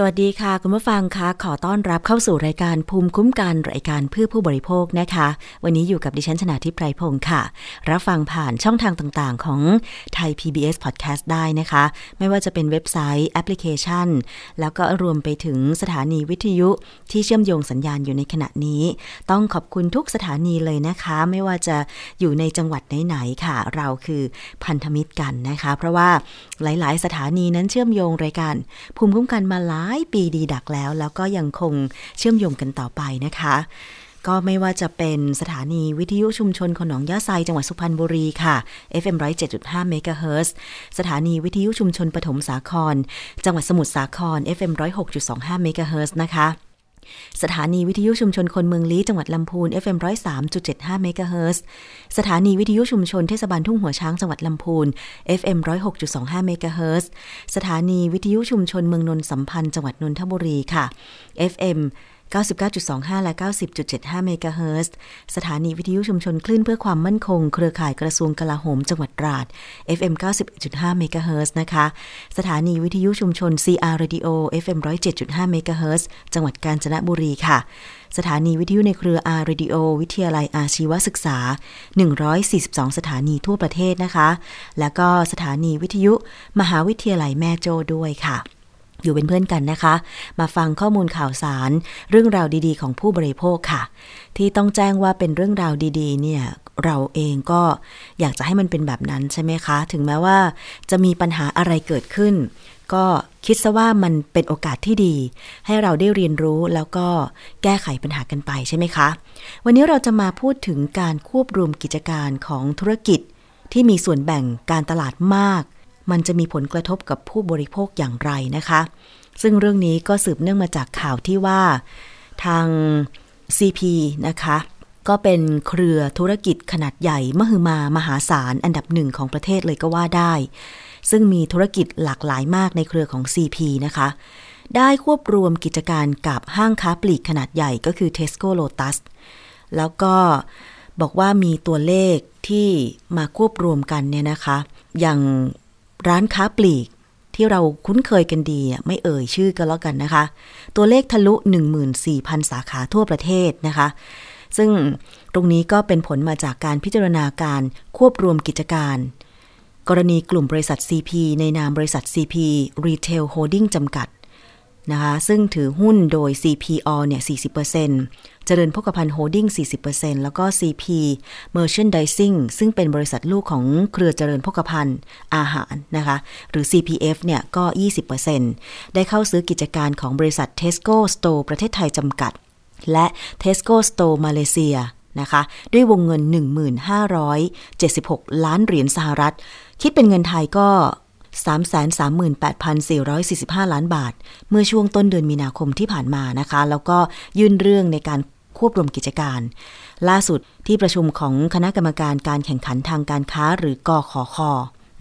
สวัสดีค่ะ คุณผู้ฟังคะขอต้อนรับเข้าสู่รายการภูมิคุ้มกันรายการเพื่อผู้บริโภคนะคะ วันนี้อยู่กับดิฉันชนะทิพไพรพงศ์ค่ะ รับฟังผ่านช่องทางต่างๆ ของไทย PBS Podcast ได้นะคะ ไม่ว่าจะเป็นเว็บไซต์แอปพลิเคชัน แล้วก็รวมไปถึงสถานีวิทยุที่เชื่อมโยงสัญญาณอยู่ในขณะนี้ ต้องขอบคุณทุกสถานีเลยนะคะ ไม่ว่าจะอยู่ในจังหวัดไหนๆค่ะ เราคือพันธมิตรกันนะคะ เพราะว่าหลาย ๆ สถานีนั้นเชื่อมโยงรายการภูมิคุ้มกันมาหลายายปีดีดักแล้ว แล้วก็ยังคงเชื่อมโยงกันต่อไปนะคะ ก็ไม่ว่าจะเป็นสถานีวิทยุชุมชนขนองยะไซจังหวัดสุพรรณบุรีค่ะ FM 107.5เมกะเฮิรตซ์สถานีวิทยุชุมชนปฐมสาคร จังหวัดสมุทรสาคร FM 106.25เมกะเฮิรตซ์นะคะ สถานีวิทยุชุมชนคนเมืองลี้จังหวัดลำพูน FM 103.75เมกะเฮิรตซ์สถานีวิทยุชุมชนเทศบาลทุ่งหัวช้างจังหวัดลำพูน FM 106.25เมกะเฮิรตซ์สถานีวิทยุชุมชนเมืองนนสัมพันธ์จังหวัดนนทบุรีค่ะ FM 99.25 และ 90.75 เมกะเฮิรตซ์สถานีวิทยุชุมชนคลื่นเพื่อความมั่นคง เครือข่ายกระทรวงกลาโหมจังหวัดตราด FM 91.5 เมกะเฮิรตซ์นะคะ สถานีวิทยุชุมชน CR Radio FM 107.5 เมกะเฮิรตซ์จังหวัดกาญจนบุรีค่ะ สถานีวิทยุในเครือ R Radio วิทยาลัยอาชีวศึกษา 142 สถานีทั่วประเทศนะคะ แล้วก็สถานีวิทยุ มหาวิทยาลัยแม่โจ้ด้วยค่ะ อยู่เป็นเพื่อนกันนะคะ มาฟังข้อมูลข่าวสาร เรื่องราวดีๆ ของผู้บริโภคค่ะ ที่ต้องแจ้งว่าเป็นเรื่องราวดีๆ เนี่ยเราเองก็อยากจะให้มันเป็นแบบนั้นใช่ไหมคะ ถึงแม้ว่าจะมีปัญหาอะไรเกิดขึ้น ก็คิดซะว่ามันเป็นโอกาสที่ดี ให้เราได้เรียนรู้แล้วก็แก้ไขปัญหากันไปใช่ไหมคะ วันนี้เราจะมาพูดถึงการควบรวมกิจการของธุรกิจที่มีส่วนแบ่งการตลาดมาก มันจะมีผลกระทบกับผู้บริโภคอย่างไรนะคะ ซึ่งเรื่องนี้ก็สืบเนื่องมาจากข่าวที่ว่าทาง CP นะคะ ก็เป็นเครือธุรกิจขนาดใหญ่มหึมามหาศาลอันดับหนึ่งของประเทศเลยก็ว่าได้ ซึ่งมีธุรกิจหลากหลายมากในเครือของ CP นะคะ ได้ควบรวมกิจการกับห้างค้าปลีกขนาดใหญ่ก็คือ Tesco Lotus แล้วก็บอกว่ามีตัวเลขที่มาควบรวมกันเนี่ยนะคะ อย่าง ร้านค้าปลีกที่เราคุ้นเคยกันดีไม่เอ่ยชื่อก็แล้วกันนะคะ ตัวเลขทะลุ 14,000 สาขาทั่วประเทศนะคะ ซึ่งตรงนี้ก็เป็นผลมาจากการพิจารณาการควบรวมกิจการ กรณีกลุ่มบริษัท CP ในนามบริษัท CP Retail Holding จำกัดนะคะซึ่งถือหุ้นโดย CPO เนี่ย40% เจริญพกพันธ์โฮดดิ้ง 40%แล้วก็ CP Merchandising ซึ่งเป็นบริษัทลูกของเครือเจริญพกพันธ์อาหารนะคะ หรือ CPF เนี่ยก็ 20%ได้เข้าซื้อกิจการของบริษัท Tesco Store ประเทศไทยจำกัด และ Tesco Store มาเลเซียนะคะด้วยวงเงิน 1576 ล้านเหรียญสหรัฐ คิดเป็นเงินไทยก็ 338,445 ล้านบาท เมื่อช่วงต้นเดือนมีนาคมที่ผ่านมานะคะ แล้วก็ยื่นเรื่องในการ ควบรวมกิจการ ล่าสุดที่ประชุมของคณะกรรมการการแข่งขันทางการค้าหรือกอขอค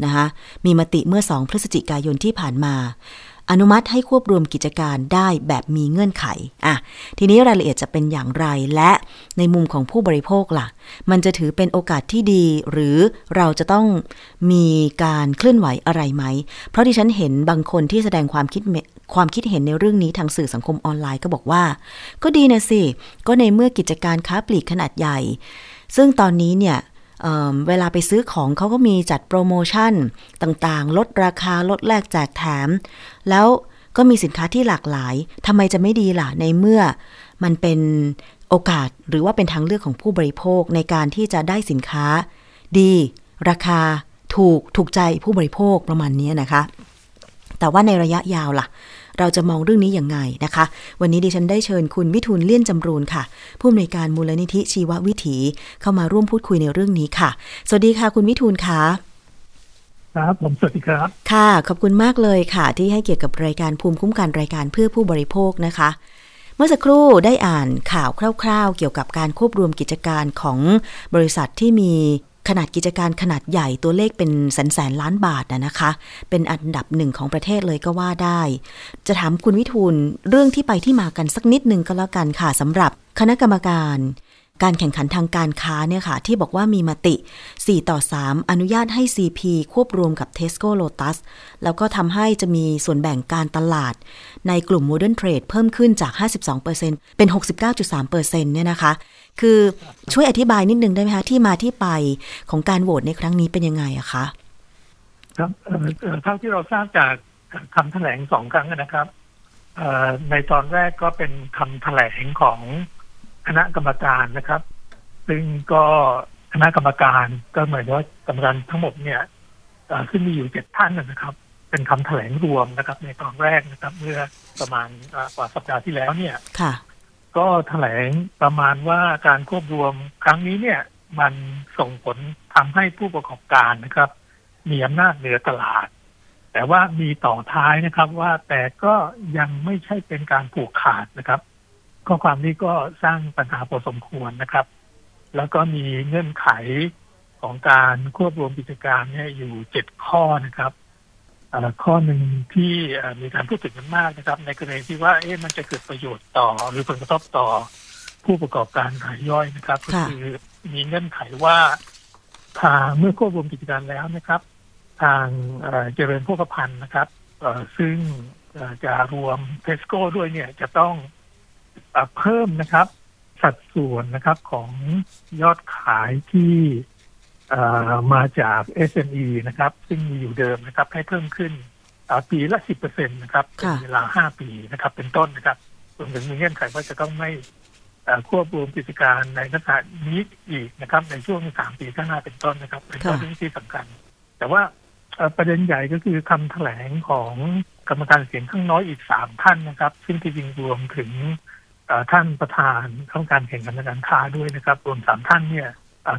นะคะมีมติเมื่อ 2 พฤศจิกายนที่ผ่านมา อนุมัติให้ควบรวมกิจการได้แบบมีเงื่อนไขอะทีนี้รายละเอียดจะเป็นอย่างไรและในมุมของผู้บริโภคล่ะ มันจะถือเป็นโอกาสที่ดี หรือเราจะต้องมีการเคลื่อนไหวอะไรไหม เพราะที่ฉันเห็นบางคนที่แสดงความคิดความคิดเห็นในเรื่องนี้ทางสื่อสังคมออนไลน์ก็บอกว่า ก็ดีนะสิ ก็ในเมื่อกิจการค้าปลีกขนาดใหญ่ ซึ่งตอนนี้เนี่ย เเวลาไปซื้อของเขาก็มีจัดโปรโมชั่นต่างๆ ลดราคาลดแลกแจกแถม แล้วก็มีสินค้าที่หลากหลายทำไมจะไม่ดีล่ะในเมื่อมันเป็นโอกาสหรือว่าเป็นทางเลือกของผู้บริโภคในการที่จะได้สินค้า ดี ราคาถูกถูกใจผู้บริโภคประมาณนี้นะคะ แต่ว่าในระยะยาวล่ะ เราจะมองเรื่องนี้อย่างไงนะคะ วันนี้ดิฉันได้เชิญคุณวิทูลเลี่ยนจำรูนค่ะ ผู้อำนวยการมูลนิธิชีววิถี เข้ามาร่วมพูดคุยในเรื่องนี้ค่ะ สวัสดีค่ะ คุณวิทูลค่ะครับผมสวัสดีครับ ค่ะ ขอบคุณมากเลยค่ะ ที่ให้เกียรติกับรายการภูมิคุ้มกันรายการเพื่อผู้บริโภคนะคะ เมื่อสักครู่ได้อ่านข่าวคร่าว ๆ เกี่ยวกับการควบรวมกิจการของบริษัทที่มี ขนาดกิจการขนาดใหญ่ตัวเลขเป็นแสนแสนล้านบาทนะนะคะ เป็นอันดับหนึ่งของประเทศเลยก็ว่าได้ จะถามคุณวิทูลเรื่องที่ไปที่มากันสักนิดหนึ่งก็แล้วกันค่ะสำหรับคณะกรรมการ การแข่งขันทางการค้าเนี่ยค่ะ ที่บอกว่ามีมติ 4 ต่อ 3 อนุญาตให้ CP ควบรวมกับ Tesco Lotus แล้วก็ทำให้จะมีส่วนแบ่งการตลาด ในกลุ่ม Modern Trade เพิ่มขึ้นจาก 52%เป็น 69.3%เนี่ยนะคะ คือช่วยอธิบายนิดนึงได้ไหมคะ ที่มาที่ไปของการโหวตในครั้งนี้เป็นยังไงอะคะครับเท่าที่เราทราบจากคำแถลงสองครั้งนะครับในตอนแรกก็เป็นคำแถลงของ คณะกรรมการนะครับ ซึ่งก็คณะกรรมการก็หมายถึงว่ากรรมการทั้งหมดเนี่ยซึ่งมีอยู่เจ็ดท่านนะครับ เป็นคำแถลงรวมนะครับ ในตอนแรกนะครับ เมื่อประมาณกว่าสัปดาห์ที่แล้วเนี่ยค่ะ ก็แถลงประมาณว่าการควบรวมครั้งนี้เนี่ย มันส่งผลทำให้ผู้ประกอบการนะครับ มีอำนาจเหนือตลาด แต่ว่ามีต่อท้ายนะครับว่าแต่ก็ยังไม่ใช่เป็นการผูกขาดนะครับ ข้อความนี้ก็สร้างปัญหาพอสมควรนะครับ แล้วก็มีเงื่อนไขของการควบรวมกิจการเนี่ยอยู่เจ็ดข้อนะครับข้อหนึ่งที่มีการพูดถึงกันมากนะครับ ในกรณีที่ว่าเอ๊ะมันจะเกิดประโยชน์ต่อ หรือผลกระทบต่อผู้ประกอบการรายย่อยนะครับ ก็คือมีเงื่อนไขว่าทางเมื่อควบรวมกิจการแล้วนะครับ ทางเจริญพวกพันธ์นะครับซึ่งจะรวมเทสโก้ด้วยเนี่ยจะต้อง เพิ่มนะครับ สัดส่วนนะครับของยอดขายที่มาจาก SME นะครับ ซึ่งมีอยู่เดิมนะครับ ให้เพิ่มขึ้นปีละสิบเปอร์เซ็นตนะครับเป็นเวลาห้าปีนะครับ เป็นต้นนะครับรวมถึงมีเงื่อนไขว่าจะต้องไม่ควบรวมกิจการในลักษณะนี้อีกนะครับ ในช่วงสามปีข้างหน้าเป็นต้นนะครับ เป็นต้นที่สำคัญ แต่ว่าประเด็นใหญ่ก็คือคำแถลงของกรรมการเสียงข้างน้อยอีกสามท่านนะครับ ซึ่งที่จริงรวมถึง ท่านประธานข้าการแข่งขันการค้าด้วยนะครับรวมสามท่านเนี่ย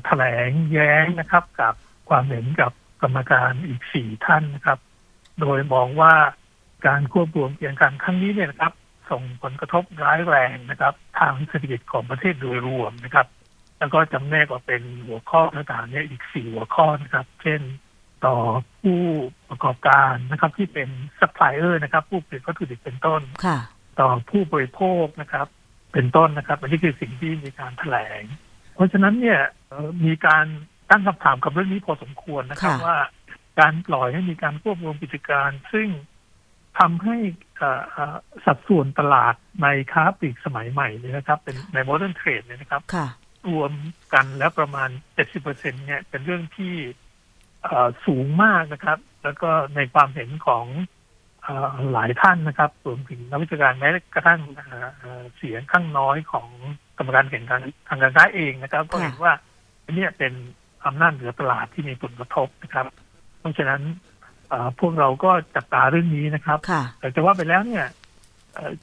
แถลงแย้งนะครับ กับความเห็นกับกรรมการอีกสี่ท่านนะครับ โดยมองว่าการควบรวมเกี่ยงการครั้งนี้เนี่ยนะครับ ส่งผลกระทบร้ายแรงนะครับ ทางเศรษฐกิจของประเทศโดยรวมนะครับ แล้วก็จำแนกออกเป็นหัวข้อต่างๆเนี่ยอีกสี่หัวข้อนะครับ เช่นต่อผู้ประกอบการนะครับ ที่เป็นซัพพลายเออร์นะครับ ผู้ผลิตวัตถุดิบเป็นต้นต่อผู้บริโภคนะครับ เป็นต้นนะครับอันนี้คือสิ่งที่มีการแถลง เพราะฉะนั้นเนี่ยมีการตั้งคำถามกับเรื่องนี้พอสมควรนะครับว่า การปล่อยให้มีการควบรวมกิจการ ซึ่งทำให้สัดส่วนตลาดในค้าปลีกสมัยใหม่เนี่ยนะครับ เป็นในโมเดิร์นเทรดเนี่ยนะครับรวมกันแล้วประมาณเจ็ดสิบเปอร์เซ็นเนี่ยเป็นเรื่องที่สูงมากนะครับ แล้วก็ในความเห็นของ หลายท่านนะครับรวมถึงนักวิชาการแม้กระทั่งเสียงข้างน้อยของกรรมการแข่งขันทางการค้าเองนะครับ ก็เห็นว่านี่เป็นอำนาจเหนือตลาดที่มีผลกระทบนะครับ เพราะฉะนั้นพวกเราก็จับตาเรื่องนี้นะครับ แต่จะว่าไปแล้วเนี่ย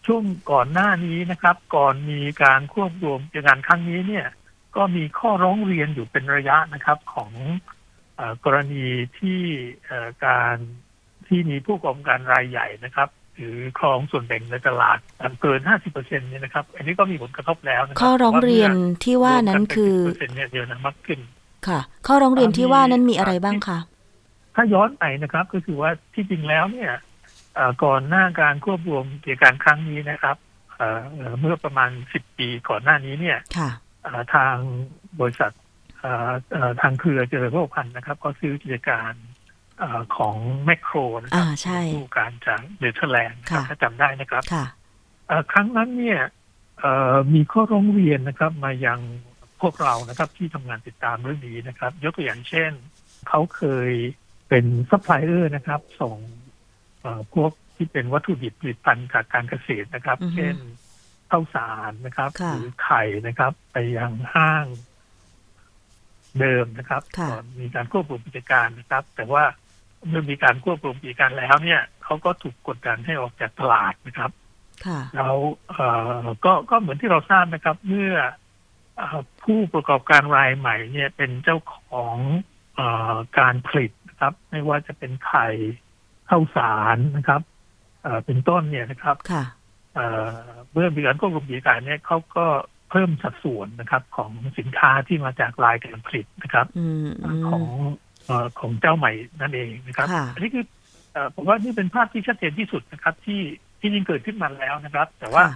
ช่วงก่อนหน้านี้นะครับ ก่อนมีการควบรวมกิจการครั้งนี้เนี่ย ก็มีข้อร้องเรียนอยู่เป็นระยะนะครับของกรณีที่การ ที่มีผู้ประกอบการรายใหญ่นะครับหรือครองส่วนแบ่งในตลาดเกิน 50เปอร์เซ็นต์เนี่ยนะครับ อันนี้ก็มีผลกระทบแล้วนะข้อร้องเรียนที่ว่านั้นคือเปอร์เซ็นต์เนี่ยเดียวนะมากขึ้น ค่ะ ข้อร้องเรียนที่ว่านั้นมีอะไรบ้างคะถ้าย้อนไปนะครับ ก็คือว่าที่จริงแล้วเนี่ยก่อนหน้าการควบรวมกิจการครั้งนี้นะครับเมื่อประมาณสิบปีก่อนหน้านี้เนี่ยทางบริษัททางเครือเจริญโภคภัณฑ์นะครับ ก็ซื้อกิจการ ของแมคโครนะครับผู้การจากเนเธอร์แลนด์ถ้าจำได้นะครับครั้งนั้นเนี่ยมีข้อร้องเรียนนะครับ มายังพวกเรานะครับ ที่ทำงานติดตามเรื่องนี้นะครับ ยกตัวอย่างเช่น เขาเคยเป็นซัพพลายเออร์นะครับ ส่งพวกที่เป็นวัตถุดิบผลิตภัณฑ์จากการเกษตรนะครับ เช่นข้าวสารนะครับ หรือไข่นะครับ ไปยังห้างเดิมนะครับก่อนมีการควบรวมกิจการนะครับ แต่ว่า เมื่อมีการควบรวมกิจการแล้ว เนี่ยเขาก็ถูกกดดันให้ออกจากตลาดนะครับแล้วก็ก็เหมือนที่เราทราบนะครับ เมื่อผู้ประกอบการรายใหม่เนี่ยเป็นเจ้าของอการผลิตนะครับ ไม่ว่าจะเป็นไข่ข้าวสารนะครับเป็นต้นเนี่ยนะครับเมื่อมีการควบคุมกิจการเนี่ยเขาก็พิ่มสัดส่วนนะครับ ของสินค้าที่มาจากรายการผลิตนะครับอืมอืมของเอ่อ ของเจ้าใหม่นั่นเองนะครับค่ะอันนี้คือเอ่อผมว่านี่เป็นภาพที่ชัดเจนที่สุดนะครับ ที่ที่จริงเกิดขึ้นมาแล้วนะครับ แต่ว่าค่ะ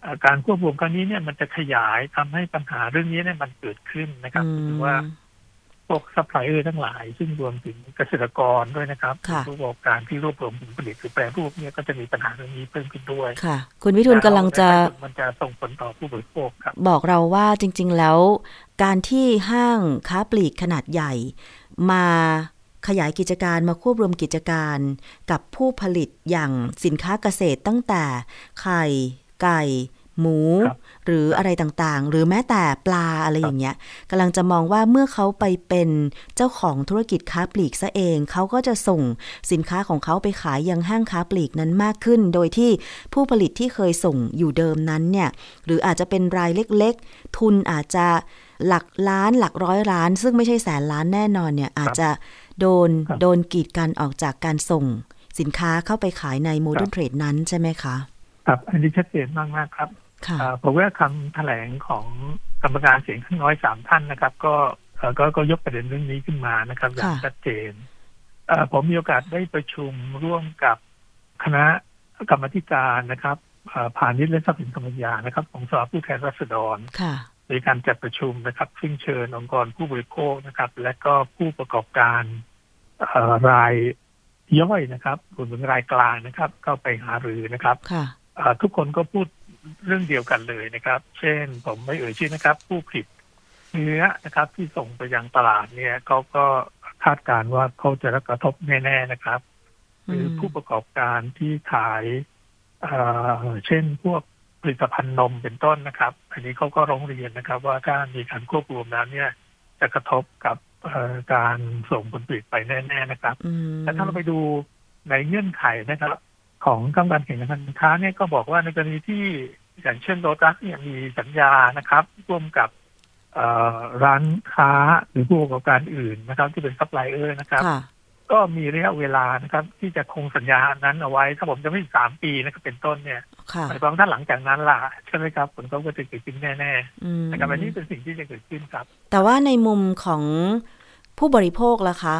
เอ่อการควบรวมครั้งนี้เนี่ยมันจะขยายทำให้ปัญหาเรื่องนี้เนี่ยมันเกิดขึ้นนะครับอืมหรือว่าพวกซัพพลายเออร์ทั้งหลาย ซึ่งรวมถึงเกษตรกรด้วยนะครับค่ะผู้ประกอบการที่รวบรวมผลผลิตหรือแปรรูปเนี่ยก็จะมีปัญหาเรื่องนี้เพิ่มขึ้นด้วยค่ะ คุณวิทูลกำลังจะมันจะส่งผลต่อผู้บริโภคครับบอกเราว่าจริง ๆ แล้ว การที่ห้างค้าปลีกขนาดใหญ่ มาขยายกิจการมาควบรวมกิจการกับผู้ผลิตอย่างสินค้าเกษตรตั้งแต่ไข่ ไก่ หมูครับหรืออะไรต่างๆ หรือแม้แต่ปลาอะไรอย่างเงี้ยกำลังจะมองว่าเมื่อเขาไปเป็นเจ้าของธุรกิจค้าปลีกซะเองเขาก็จะส่งสินค้าของเขาไปขายยังห้างค้าปลีกนั้นมากขึ้น โดยที่ผู้ผลิตที่เคยส่งอยู่เดิมนั้นเนี่ยหรืออาจจะเป็นรายเล็กๆ ทุนอาจจะ หลักล้านหลักร้อยล้าน ซึ่งไม่ใช่แสนล้านแน่นอนเนี่ยอาจจะโดนครับโดนกีดกันออกจากการส่งสินค้าเข้าไปขายในโมเดิร์นเทรดนั้นใช่ไหมคะ ครับ อันนี้ชัดเจนมากมากๆครับค่ะเอ่อผมว่าคำแถลงของกรรมการเสียงข้างน้อยสามท่านนะครับ ก็เอ่อก็ก็ยกประเด็นเรื่องนี้ขึ้นมานะครับอย่างค่ะชัดเจนเอ่อผมมีโอกาสได้ประชุมร่วมกับคณะกรรมาธิการนะครับเอ่อพาณิชย์และทรัพย์สินทางปัญญานะครับ ของสภาผู้แทนราษฎร ค่ะในการจัดประชุมนะครับ ซึ่งเชิญองค์กรผู้บริโภคนะครับ และก็ผู้ประกอบการเอ่อรายย่อยนะครับรวมถึงรายกลางนะครับ เข้าไปหารือนะครับค่ะเอ่อทุกคนก็พูดเรื่องเดียวกันเลยนะครับ เช่นผมไม่เอ่ยชื่อนะครับ ผู้ผลิตเนื้อนะครับ ที่ส่งไปยังตลาดเนี่ยเขาก็คาดการณ์ว่าเขาจะรับกระทบแน่ๆนะครับ หรือผู้ประกอบการที่ขายเอ่อเช่นพวก ผลิตภัณฑ์นมเป็นต้นนะครับ อันนี้เขาก็ร้องเรียนนะครับ ว่าถ้ามีการควบรวมนั้นเนี่ย จะกระทบกับเอ่อการส่งผลผลิตไปแน่ ๆนะครับอืมแต่ถ้าเราไปดูในเงื่อนไขนะครับ ของกรรมการแข่งขันการค้าเนี่ยก็บอกว่าในกรณีที่อย่างเช่นโ o ตัสเนี่ยมีสัญญานะครับร่วมกับเอ่อร้านค้าหรือผู้ประกอบการอื่นนะครับ ที่เป็นซัพพลายเออร์นะครับค่ะ ก็มีระยะเวลานะครับ ที่จะคงสัญญานั้นเอาไว้ ถ้าผมจำไม่ผิดสามปีนะครับเป็นต้นเนี่ยค่ะหมายความว่าถ้าหลังจากนั้นล่ะใช่ไหมครับผลกระทบก็จะเกิดขึ้นแน่อืมๆนะครับอันนี้เป็นสิ่งที่จะเกิดขึ้นครับ แต่ว่าในมุมของผู้บริโภคล่ะคะ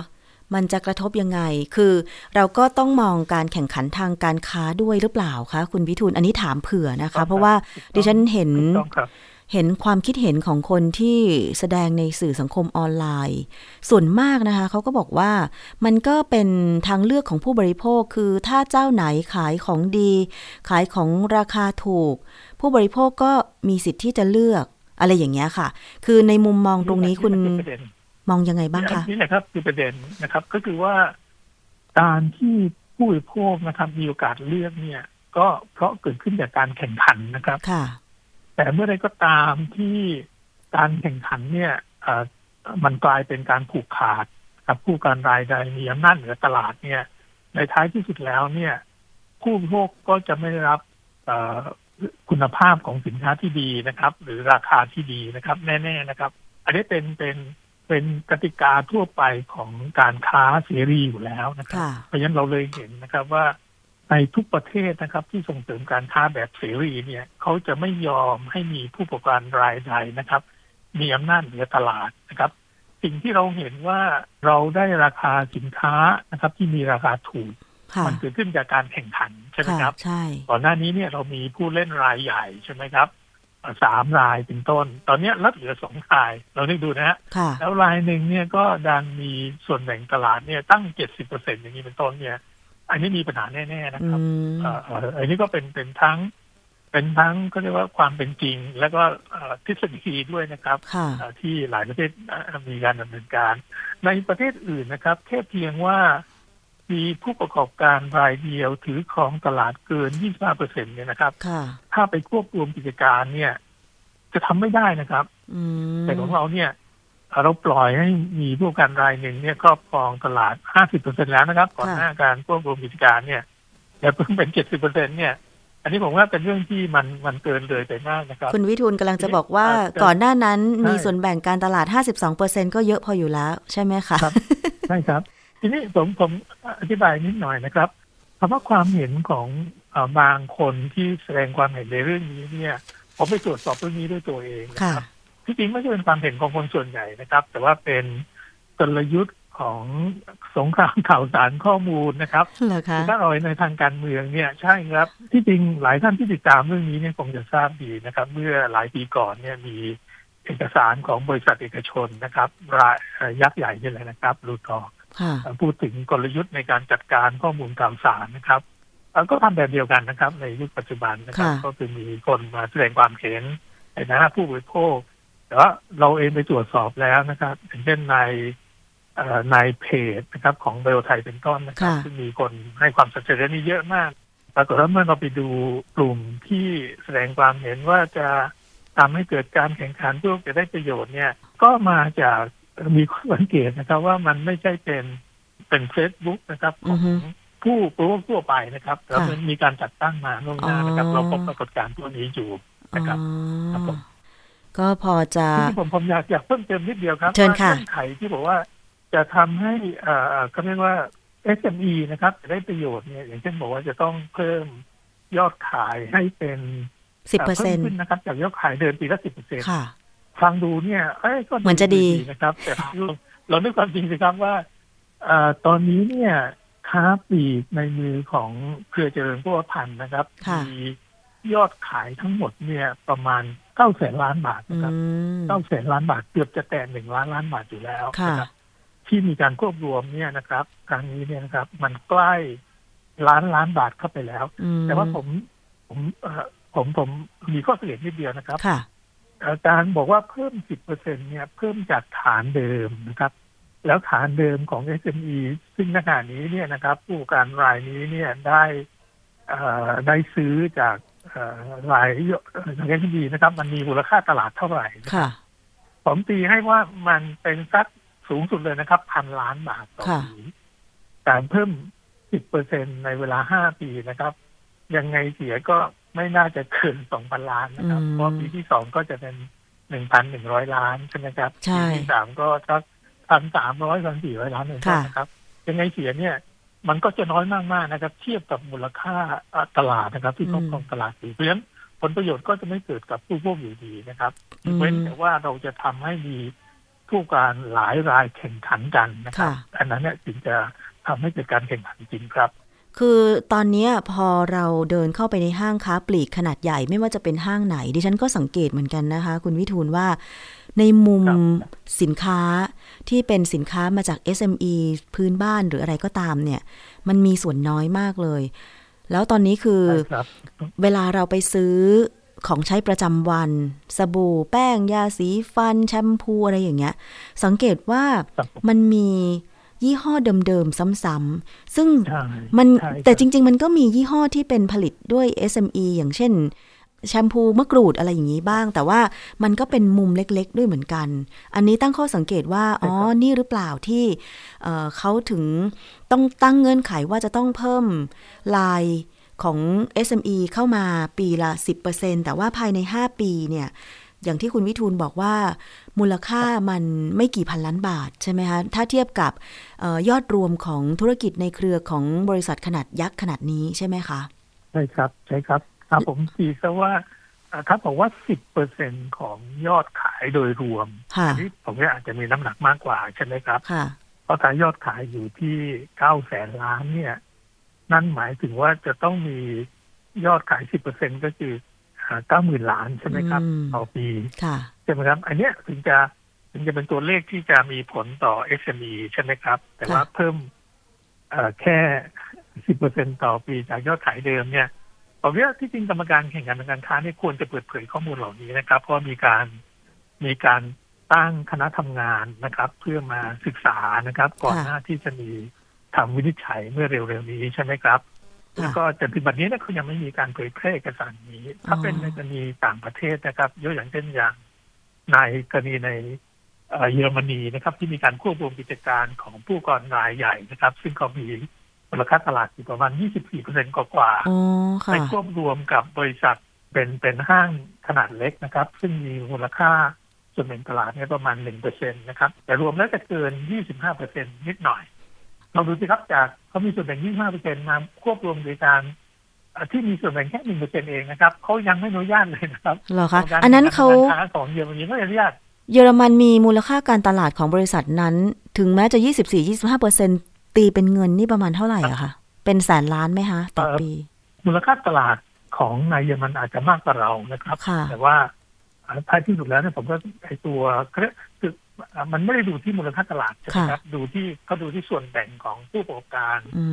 มันจะกระทบยังไง คือเราก็ต้องมองการแข่งขันทางการค้าด้วยหรือเปล่าคะคุณวิทูลอันนี้ถามเผื่อนะครัคะบเพราะว่าดิฉันเห็นถูกต้องครับ เห็นความคิดเห็นของคนที่แสดงในสื่อสังคมออนไลน์ ส่วนมากนะคะเขาก็บอกว่ามันก็เป็นทางเลือกของผู้บริโภคคือถ้าเจ้าไหนขายของดี ขายของราคาถูก ผู้บริโภคก็มีสิทธิ์ที่จะเลือกอะไรอย่างเงี้ยค่ะ คือในมุมมองตรงนี้คุณนี่แหละอประเด็นมองยังไงบ้างคะนี่แหละครับคือประเด็นนะครับ ก็คือว่าการที่ผู้บริโภคนะครับมีโอกาสเลือกเนี่ย ก็เพราะเกิดขึ้นจากการแข่งขันนะครับค่ะ แต่เมื่อใดก็ตามที่การแข่งขันเนี่ยเอ่อมันกลายเป็นการผูกขาดกับผู้การรายใดมีอำนาจเหนือตลาดเนี่ย ในท้ายที่สุดแล้วเนี่ย ผู้บริโภคก็จะไม่ได้รับเอ่อคุณภาพของสินค้าที่ดีนะครับ หรือราคาที่ดีนะครับ แน่ ๆนะครับ อันนี้เป็นเป็นเป็นกติกาทั่วไปของการค้าเสรีอยู่แล้วนะครับค่ะเพราะฉะนั้นเราเลยเห็นนะครับว่า ในทุกประเทศนะครับที่ส่งเสริมการค้าแบบเสรีเนี่ยเขาจะไม่ยอมให้มีผู้ประกอบการรายใดนะครับ มีอำนาจเหนือตลาดนะครับ สิ่งที่เราเห็นว่าเราได้ราคาสินค้านะครับ ที่มีราคาถูกค่ะมันเกิดขึ้นจากการแข่งขันใช่ไหมค่ะครับใช่ก่อนหน้านี้เนี่ยเรามีผู้เล่นรายใหญ่ใช่ไหมครับเอ่อสามรายเป็นต้น ตอนนี้ลดเหลือสองราย เราได้ดูนะฮะค่ะแล้วรายหนึ่งเนี่ยก็ดันมีส่วนแบ่งตลาดเนี่ยตั้งเจ็ดสิบเปอร์เซ็นอย่างนี้เป็นต้นเนี่ย อันนี้มีปัญหาแน่ๆนะอืครับมเอ่อเอ่ออันนี้ก็เป็นเป็นทั้ง เป็นทั้งก็เรียกว่าความเป็นจริง แล้วก็เอ่อทฤษฎีด้วยนะครับค่ะเอ่อที่หลายประเทศเอ่อมีการดำเนินการ ในประเทศอื่นนะครับแค่เพียงว่ามีผู้ประกอบการรายเดียวถือครองตลาดเกิน 25เปอร์เซ็นเนี่ยนะครับค่ะถ้าไปควบรวมกิจการเนี่ย จะทำไม่ได้นะครับอืมแต่ของเราเนี่ย เอ่อเราปล่อยให้มีผู้ประกอบการรายหนึ่งเนี่ยครอบครองตลาด 50เปอร์เซ็นแล้วนะครับ ก่อนหน้าการควบรวมกิจการเนี่ยแต่เพิ่งเป็น 70เปอร์เซ็นเนี่ยอันนี้ผมว่าเป็นเรื่องที่มันมันเกินเลยไปมากนะครับ คุณวิทูลกำลังจะบอกว่าเอ่อก่อนหน้านั้นใช่มีส่วนแบ่งการตลาด 52%ก็เยอะพออยู่แล้ว ใช่ไหมคะครับใช่ครับ ทีนี้ผมผมอธิบายนิดหน่อยนะครับคำว่าความเห็นของเอ่อบางคนที่แสดงความเห็นในเรื่องนี้เนี่ย ผมไปตรวจสอบเรื่องนี้ด้วยตัวเองนะค่ะครับ ที่จริงไม่ใช่เป็นความเห็นของคนส่วนใหญ่นะครับ แต่ว่าเป็นกลยุทธ์ของสงครามข่าวสารข้อมูลนะครับเหรอคะถ้าเอาในทางการเมืองเนี่ยใช่ครับ ที่จริงหลายท่านที่ติดตามเรื่องนี้เนี่ยคงจะทราบดีนะครับ เมื่อหลายปีก่อนเนี่ยมีเอกสารของบริษัทเอกชนนะครับรายเอ่อยักษ์ใหญ่นี่แหละนะครับรูทอค่ะพูดถึงกลยุทธ์ในการจัดการข้อมูลข่าวสารนะครับเอ่อก็ทำแบบเดียวกันนะครับ ในยุคปัจจุบันนะครับค่ะก็คือมีคนมาแสดงความเห็นในฐานะผู้บริโภค แต่ว่าเราเองไปตรวจสอบแล้วนะครับอย่างเช่นในเอ่อในเพจนะครับ ของเบลไทยเป็นต้นนะครับค่ะซึ่งมีคนให้ความสนใจเรื่องนี้เยอะมากปรากฏว่าเมื่อเราไปดูกลุ่มที่แสดงความเห็นว่าจะทำให้เกิดการแข่งขันเพื่อจะได้ประโยชน์เนี่ย ก็มาจากมีข้อสังเกตนะครับ ว่ามันไม่ใช่เป็นเป็นเฟซบุ๊กนะครับขอือองฮึผู้บริโภคทั่วไปนะครับแต่ว่าค่ะมันมีการจัดตั้งมาล่วงหน้านะครับอ๋อเราพบปรากฏการณ์ตัวนี้อยู่นะครับอ๋อครับผม ก็พอจะที่ผมผมอยากอยากเพิ่มเติมนิดเดียวครับเชิญค่ะว่าเงื่อนไขที่บอกว่า จะทำให้เอ่อเขาเรียกว่า SME นะครับจะได้ประโยชน์เนี่ยอย่างเช่นบอกว่าจะต้องเพิ่มยอดขายให้เป็นสิบเปอร์เซ็นต์พิ่มขึ้นนะครับ จากยอดขายเดิมปีละสิบเปอร์เซ็นต์ค่ะฟังดูเนี่ยเอ้ยก็เหมือนจะดีนะครับ แต่เราด้วยความจริงสิครับว่าเอ่อตอนนี้เนี่ยค้าปลีกในมือของเครือเจริญพวพันธ์นะครับค่ะมียอดขายทั้งหมดเนี่ยประมาณ เก้าแสนล้านบาทอืนะครับมเก้าแสนล้านบาทเกือบจะแตะหนึ่งล้านล้านบาทอยู่แล้วค่ะนะครับที่มีการควบรวมเนี่ยนะครับครั้งนี้เนี่ยนะครับ มันใกล้ล้านล้านบาทเข้าไปแล้วอืมแต่ว่าผมผมเอ่อผมผมมีข้อสังเกตนิดเดียวนะครับค่ะเอ่อการบอกว่าเพิ่ม10%เนี่ยเพิ่มจากฐานเดิมนะครับ แล้วฐานเดิมของ SME ซึ่งขณะนี้เนี่ยนะครับ ผู้ประกอบการรายนี้เนี่ยได้เอ่อได้ซื้อจาก เอ่อรายจาก SME นะครับ มันมีมูลค่าตลาดเท่าไหร่นะครับค่ะผมตีให้ว่ามันเป็นสักสูงสุดเลยนะครับพันล้านบาทต่อค่ะปีการเพิ่ม10%ในเวลา5ปีนะครับ ยังไงเสียก็ไม่น่าจะเกิน2,000ล้านนะครับอืมเพราะปีที่สองก็จะเป็น1,100ล้านใช่ไหมครับใช่ปีที่สามก็สักพันสามร้อยพันสี่ร้อยล้านเป็นต้นค่ะนะครับ ยังไงเสียเนี่ย มันก็จะน้อยมากๆนะครับ เทียบกับมูลค่าอ่าตลาดนะครับ ที่ครอบครองตลาดอยู่เพราะฉะนั้นผลประโยชน์ก็จะไม่เกิดกับผู้พวกอยู่ดีนะครับอืมเว้นแต่ว่าเราจะทำให้มีผู้การหลายรายแข่งขันกันนะครับค่ะอันนั้นเนี่ยถึงจะทำให้เกิดการแข่งขันจริงครับ คือตอนเนี้ยพอเราเดินเข้าไปในห้างค้าปลีกขนาดใหญ่ไม่ว่าจะเป็นห้างไหน ดิฉันก็สังเกตเหมือนกันนะคะ คุณวิทูลว่า ในมุมครับสินค้าที่เป็นสินค้ามาจาก SME พื้นบ้านหรืออะไรก็ตามเนี่ย มันมีส่วนน้อยมากเลย แล้วตอนนี้คือใช่ครับเวลาเราไปซื้อของใช้ประจำวัน สบู่แป้ง ยาสีฟัน แชมพูอะไรอย่างเงี้ย สังเกตว่าครับผมมันมียี่ห้อเดิมๆ ซ้ำๆ ซึ่งใช่มันใช่ครับแต่จริง ๆ มันก็มียี่ห้อที่เป็นผลิตด้วย SME อย่างเช่น แชมพูมะกรูดอะไรอย่างนี้บ้าง แต่ว่ามันก็เป็นมุมเล็กๆ ด้วยเหมือนกัน อันนี้ตั้งข้อสังเกตว่า อ๋อ นี่หรือเปล่าที่เอ่อเขาถึงต้องตั้งเงื่อนไขว่าจะต้องเพิ่มลายของ SME เข้ามาปีละ 10%แต่ว่าภายใน 5 ปีเนี่ย อย่างที่คุณวิทูลบอกว่ามูลค่ามันไม่กี่พันล้านบาทใช่ไหมคะ ถ้าเทียบกับเออยอดรวมของธุรกิจในเครือของบริษัทขนาดยักษ์ขนาดนี้ใช่ไหมคะ ใช่ครับ ใช่ครับ ครับผมตีซะว่าอ่าถ้าบอกว่า10%ของยอดขายโดยรวมค่ะอันี้ผมว่าอาจจะมีน้ำหนักมากกว่าใช่ไหมครับค่ะเพราะถ้ายอดขายอยู่ที่เก้าแสนล้านเนี่ย นั่นหมายถึงว่าจะต้องมียอดขายสิบเปอร์เซ็นก็คือเก้าหมื่นล้านใช่ไหมครับอืมต่อปีค่ะใช่ไหมครับ อันเนี้ยถึงจะถึงจะเป็นตัวเลขที่จะมีผลต่อ SME ใช่ไหมครับ แต่ว่าค่ะเพิ่มเอ่อแค่สิบเปอร์เซ็นต่อปีจากยอดขายเดิมเนี่ย ผมว่าที่จริงกรรมการแข่งขันทางการค้าเนี่ยควรจะเปิดเผยข้อมูลเหล่านี้นะครับ เพราะมีการมีการตั้งคณะทำงานนะครับ เพื่อมาศึกษานะครับ ก่อนหน้าที่จะมีทำวินิจฉัยเมื่อเร็วๆนี้ใช่ไหมครับ แล้วก็จนถึงบัดนี้นะเขายังไม่มีการเผยแพร่เอกสารนี้ ถ้าเป็นในกรณีต่างประเทศนะครับยกอย่างเช่นอย่างในกรณีในเอ่อเยอรมนีนะครับ ที่มีการควบรวมกิจการของผู้ก่อนรายใหญ่นะครับ ซึ่งเขามี มูลค่าตลาดอยู่ประมาณ 24เปอร์เซ็นต์กว่าๆอ๋อไปค่ะควบรวมกับบริษัทเป็นเป็นห้างขนาดเล็กนะครับ ซึ่งมีมูลค่าส่วนแบ่งตลาดเนี่ยประมาณหนึ่งเปอร์เซ็นตนะครับ แต่รวมแล้วจะเกินยี่สิบห้าเปอร์เซ็นนิดหน่อยเราดูสิครับจากเขามีส่วนแบ่งยี่ห้าเปอร์เซ็นมาควบรวมโดยการเอ่อที่มีส่วนแบ่งแค่หนึ่งเปอร์เซ็นเองนะครับเขายังไม่อนุญาตเลยนะครับเหรอคะโครงการอันนั้นเขาการค้าของเยอรมนีไม่อนุญาตเยอรมันมีมูลค่าการตลาดของบริษัทนั้น ถึงแม้จะ 24-25เปอร์เซ็น ตีเป็นเงินนี่ประมาณเท่าไหร่อะคะเป็นแสนล้านไหมคะต่อปี มูลค่าตลาดของในเยอรมันอาจจะมากกว่าเรานะครับค่ะแต่ว่าอ่าท้ายที่สุดแล้วเนี่ยผมก็ไอตัวคืออ่ามันไม่ได้ดูที่มูลค่าตลาดใช่ไหมครับดูที่เขาดูที่ส่วนแบ่งของผู้ประกอบการอื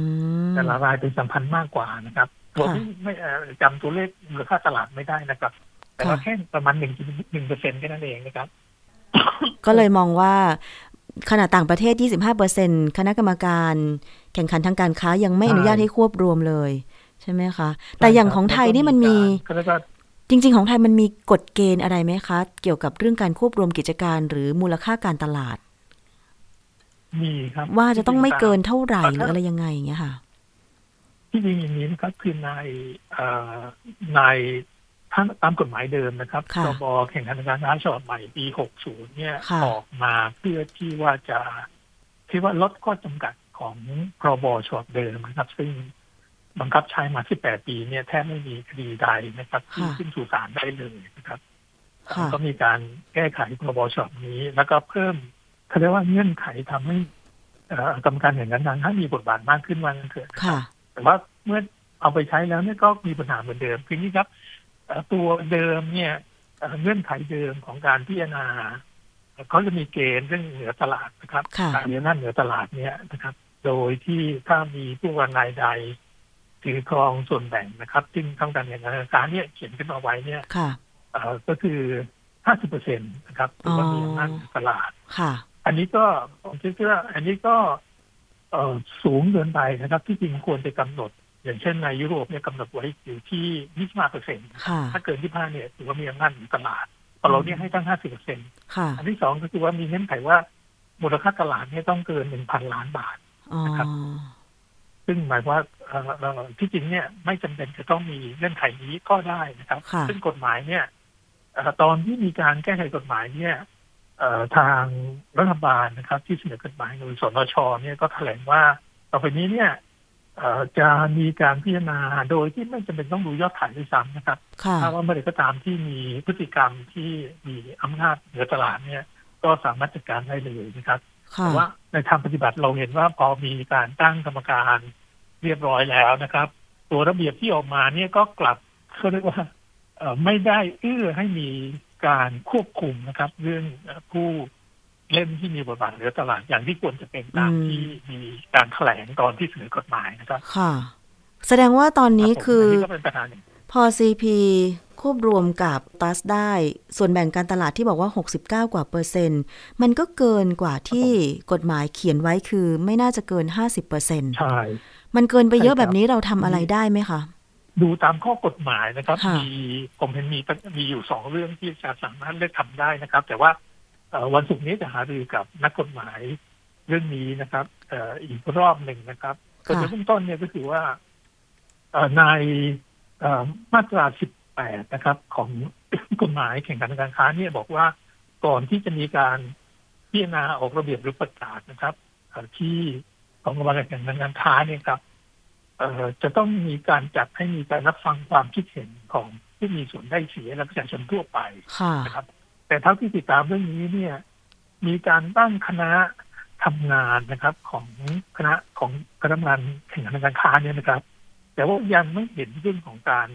มแต่ละรายเป็นสัมพันธ์มากกว่านะครับผมค่ะไม่ไม่เอ่อจำตัวเลขมูลค่าตลาดไม่ได้นะครับ แต่ว่าค่ะแค่ประมาณหนึ่งหนึ่งเปอร์เซ็นต์แค่นั้นเองนะครับ ก็เลยมองว่า ขณะต่างประเทศ 25เปอร์เซ็นคณะกรรมการแข่งขันทางการค้ายังไม่อนุญาตให้ควบรวมเลย ใช่ไหมคะ แต่อย่างของไทยนี่มันมีก็แล้วก็จริง ๆ ของไทยมันมีกฎเกณฑ์อะไรไหมคะ เกี่ยวกับเรื่องการควบรวมกิจการหรือมูลค่าการตลาดมีครับ ว่าจะต้องไม่เกินเท่าไหร่อ่าหรืออะไรยังไงอย่างเงี้ยค่ะ ที่จริงอย่างนี้นะครับคือในเอ่อใน ทั้งตามกฎหมายเดิมนะครับค่ะพรบแข่งขันทางการค้าฉบับใหม่ปี 60 เนี่ยค่ะออกมาเพื่อที่ว่าจะที่ว่าลดข้อจำกัดของพรบฉบับเดิมนะครับ ซึ่งบังคับใช้มา 18 ปีเนี่ยแทบไม่มีคดีใดนะครับที่ค่ะขึ้นสู่ศาลได้เลยนะครับค่ะก็มีการแก้ไขพรบฉบับนี้ แล้วก็เพิ่มเขาเรียกว่าเงื่อนไขทำให้เอ่อกรรมการแข่งขันทางค้ามีบทบาทมากขึ้นว่างั้นเถอะค่ะแต่ว่าเมื่อเอาไปใช้แล้วเนี่ยก็มีปัญหาเหมือนเดิมคือนี่ครับเอ่อ ตัวเดิมเนี่ยเอ่อเงื่อนไขเดิมของการพิจารณาเขาจะมีเกณฑ์เรื่องเหนือตลาดนะครับค่ะการมีอำนาจเหนือตลาดเนี่ยนะครับ โดยที่ถ้ามีผู้วางรายใดถือครองส่วนแบ่งนะครับซึ่งทางการเงินการ เนี่ยเขียนขึ้นมาไว้เนี่ยค่ะเอ่อก็คือ50เปอร์เซ็นต์นะครับถือว่ามีอำนาจเหนือตลาดค่ะอันนี้ก็ผมคิดว่าอันนี้ก็เอ่อสูงเกินไปนะครับ ที่จริงควรจะกำหนด อย่างเช่นในยุโรปเนี่ยกำหนดไว้อยู่ที่ 25เปอร์เซ็นต์ค่ะถ้าเกิน 25 เนี่ยถือว่ามีอำนาจเหนือตลาดแต่เราเนี่ยให้ตั้ง 50เปอร์เซ็นต์ค่ะอันที่สองก็คือว่ามีเงื่อนไขว่ามูลค่าตลาดเนี่ยต้องเกิน 1,000 ล้านบาทอ๋อนะครับซึ่งหมายว่าเอ่อเอ่อที่จริงเนี่ยไม่จำเป็นจะต้องมีเงื่อนไขนี้ก็ได้นะครับค่ะซึ่งกฎหมายเนี่ยเอ่อตอนที่มีการแก้ไขกฎหมายเนี่ยเอ่อทางรัฐบาลนะครับ ที่เสนอกฎหมายโดยสนชเนี่ยก็แถลงว่า ต่อไปนี้เนี่ยเอ่อ จะมีการพิจารณาโดยที่ไม่จำเป็นต้องดูยอดขายด้วยซ้ำนะครับค่ะถ้าว่าเมื่อใดก็ตามที่มีพฤติกรรมที่มีอำนาจเหนือตลาดเนี่ย ก็สามารถจัดการได้เลยนะครับค่ะแต่ว่าในทางปฏิบัติเราเห็นว่าพอมีการตั้งกรรมการเรียบร้อยแล้วนะครับ ตัวระเบียบที่ออกมาเนี่ยก็กลับเขาเรียกว่าเอ่อไม่ได้เอื้อให้มีการควบคุมนะครับ เรื่องเอ่อผู้ เล่นที่มีบทบาทเหนือตลาดอย่างที่ควรจะเป็นตามอืมที่มีการแถลงตอนที่เสนอกฎหมายนะครับ ค่ะ แสดงว่าตอนนี้รับผมคือนนี้ก็เป็นปัญหาหนึ่งพอ CP ควบรวมกับตัสได้ ส่วนแบ่งการตลาดที่บอกว่า 69 กว่าเปอร์เซ็นต์มันก็เกินกว่าที่กฎหมายเขียนไว้คือไม่น่าจะเกิน 50เปอร์เซ็นต์ใช่ มันเกินไปเยอะใช่ครับแบบนี้เราทำอะไรได้ไหมคะดูตามข้อกฎหมายนะครับค่ะมีผมเห็นมีมีอยู่สองเรื่องที่จะสามารถเลือกทำได้นะครับ แต่ว่าเอ่อ วันศุกร์นี้จะหารือกับนักกฎหมายเรื่องนี้นะครับเอ่ออีกรอบหนึ่งนะครับก็ในเบื้องต้นเนี่ยก็คือว่าเอ่อในเอ่อมาตรา 18 นะครับ ของกฎหมายแข่งขันทางการค้าเนี่ยบอกว่าก่อนที่จะมีการพิจารณาออกระเบียบหรือประกาศนะครับเอ่อที่ของกรรมการแข่งขันทางการค้าเนี่ยครับเอ่อจะต้องมีการจัดให้มีการรับฟังความคิดเห็นของผู้มีส่วนได้เสียและประชาชนทั่วไปค่ะนะครับ แต่เท่าที่ติดตามเรื่องนี้เนี่ย มีการตั้งคณะทำงานนะครับ ของคณะของคณะทำงานแข่งขันทางการค้าเนี่ยนะครับ แต่ว่ายังไม่เห็นเรื่องของการ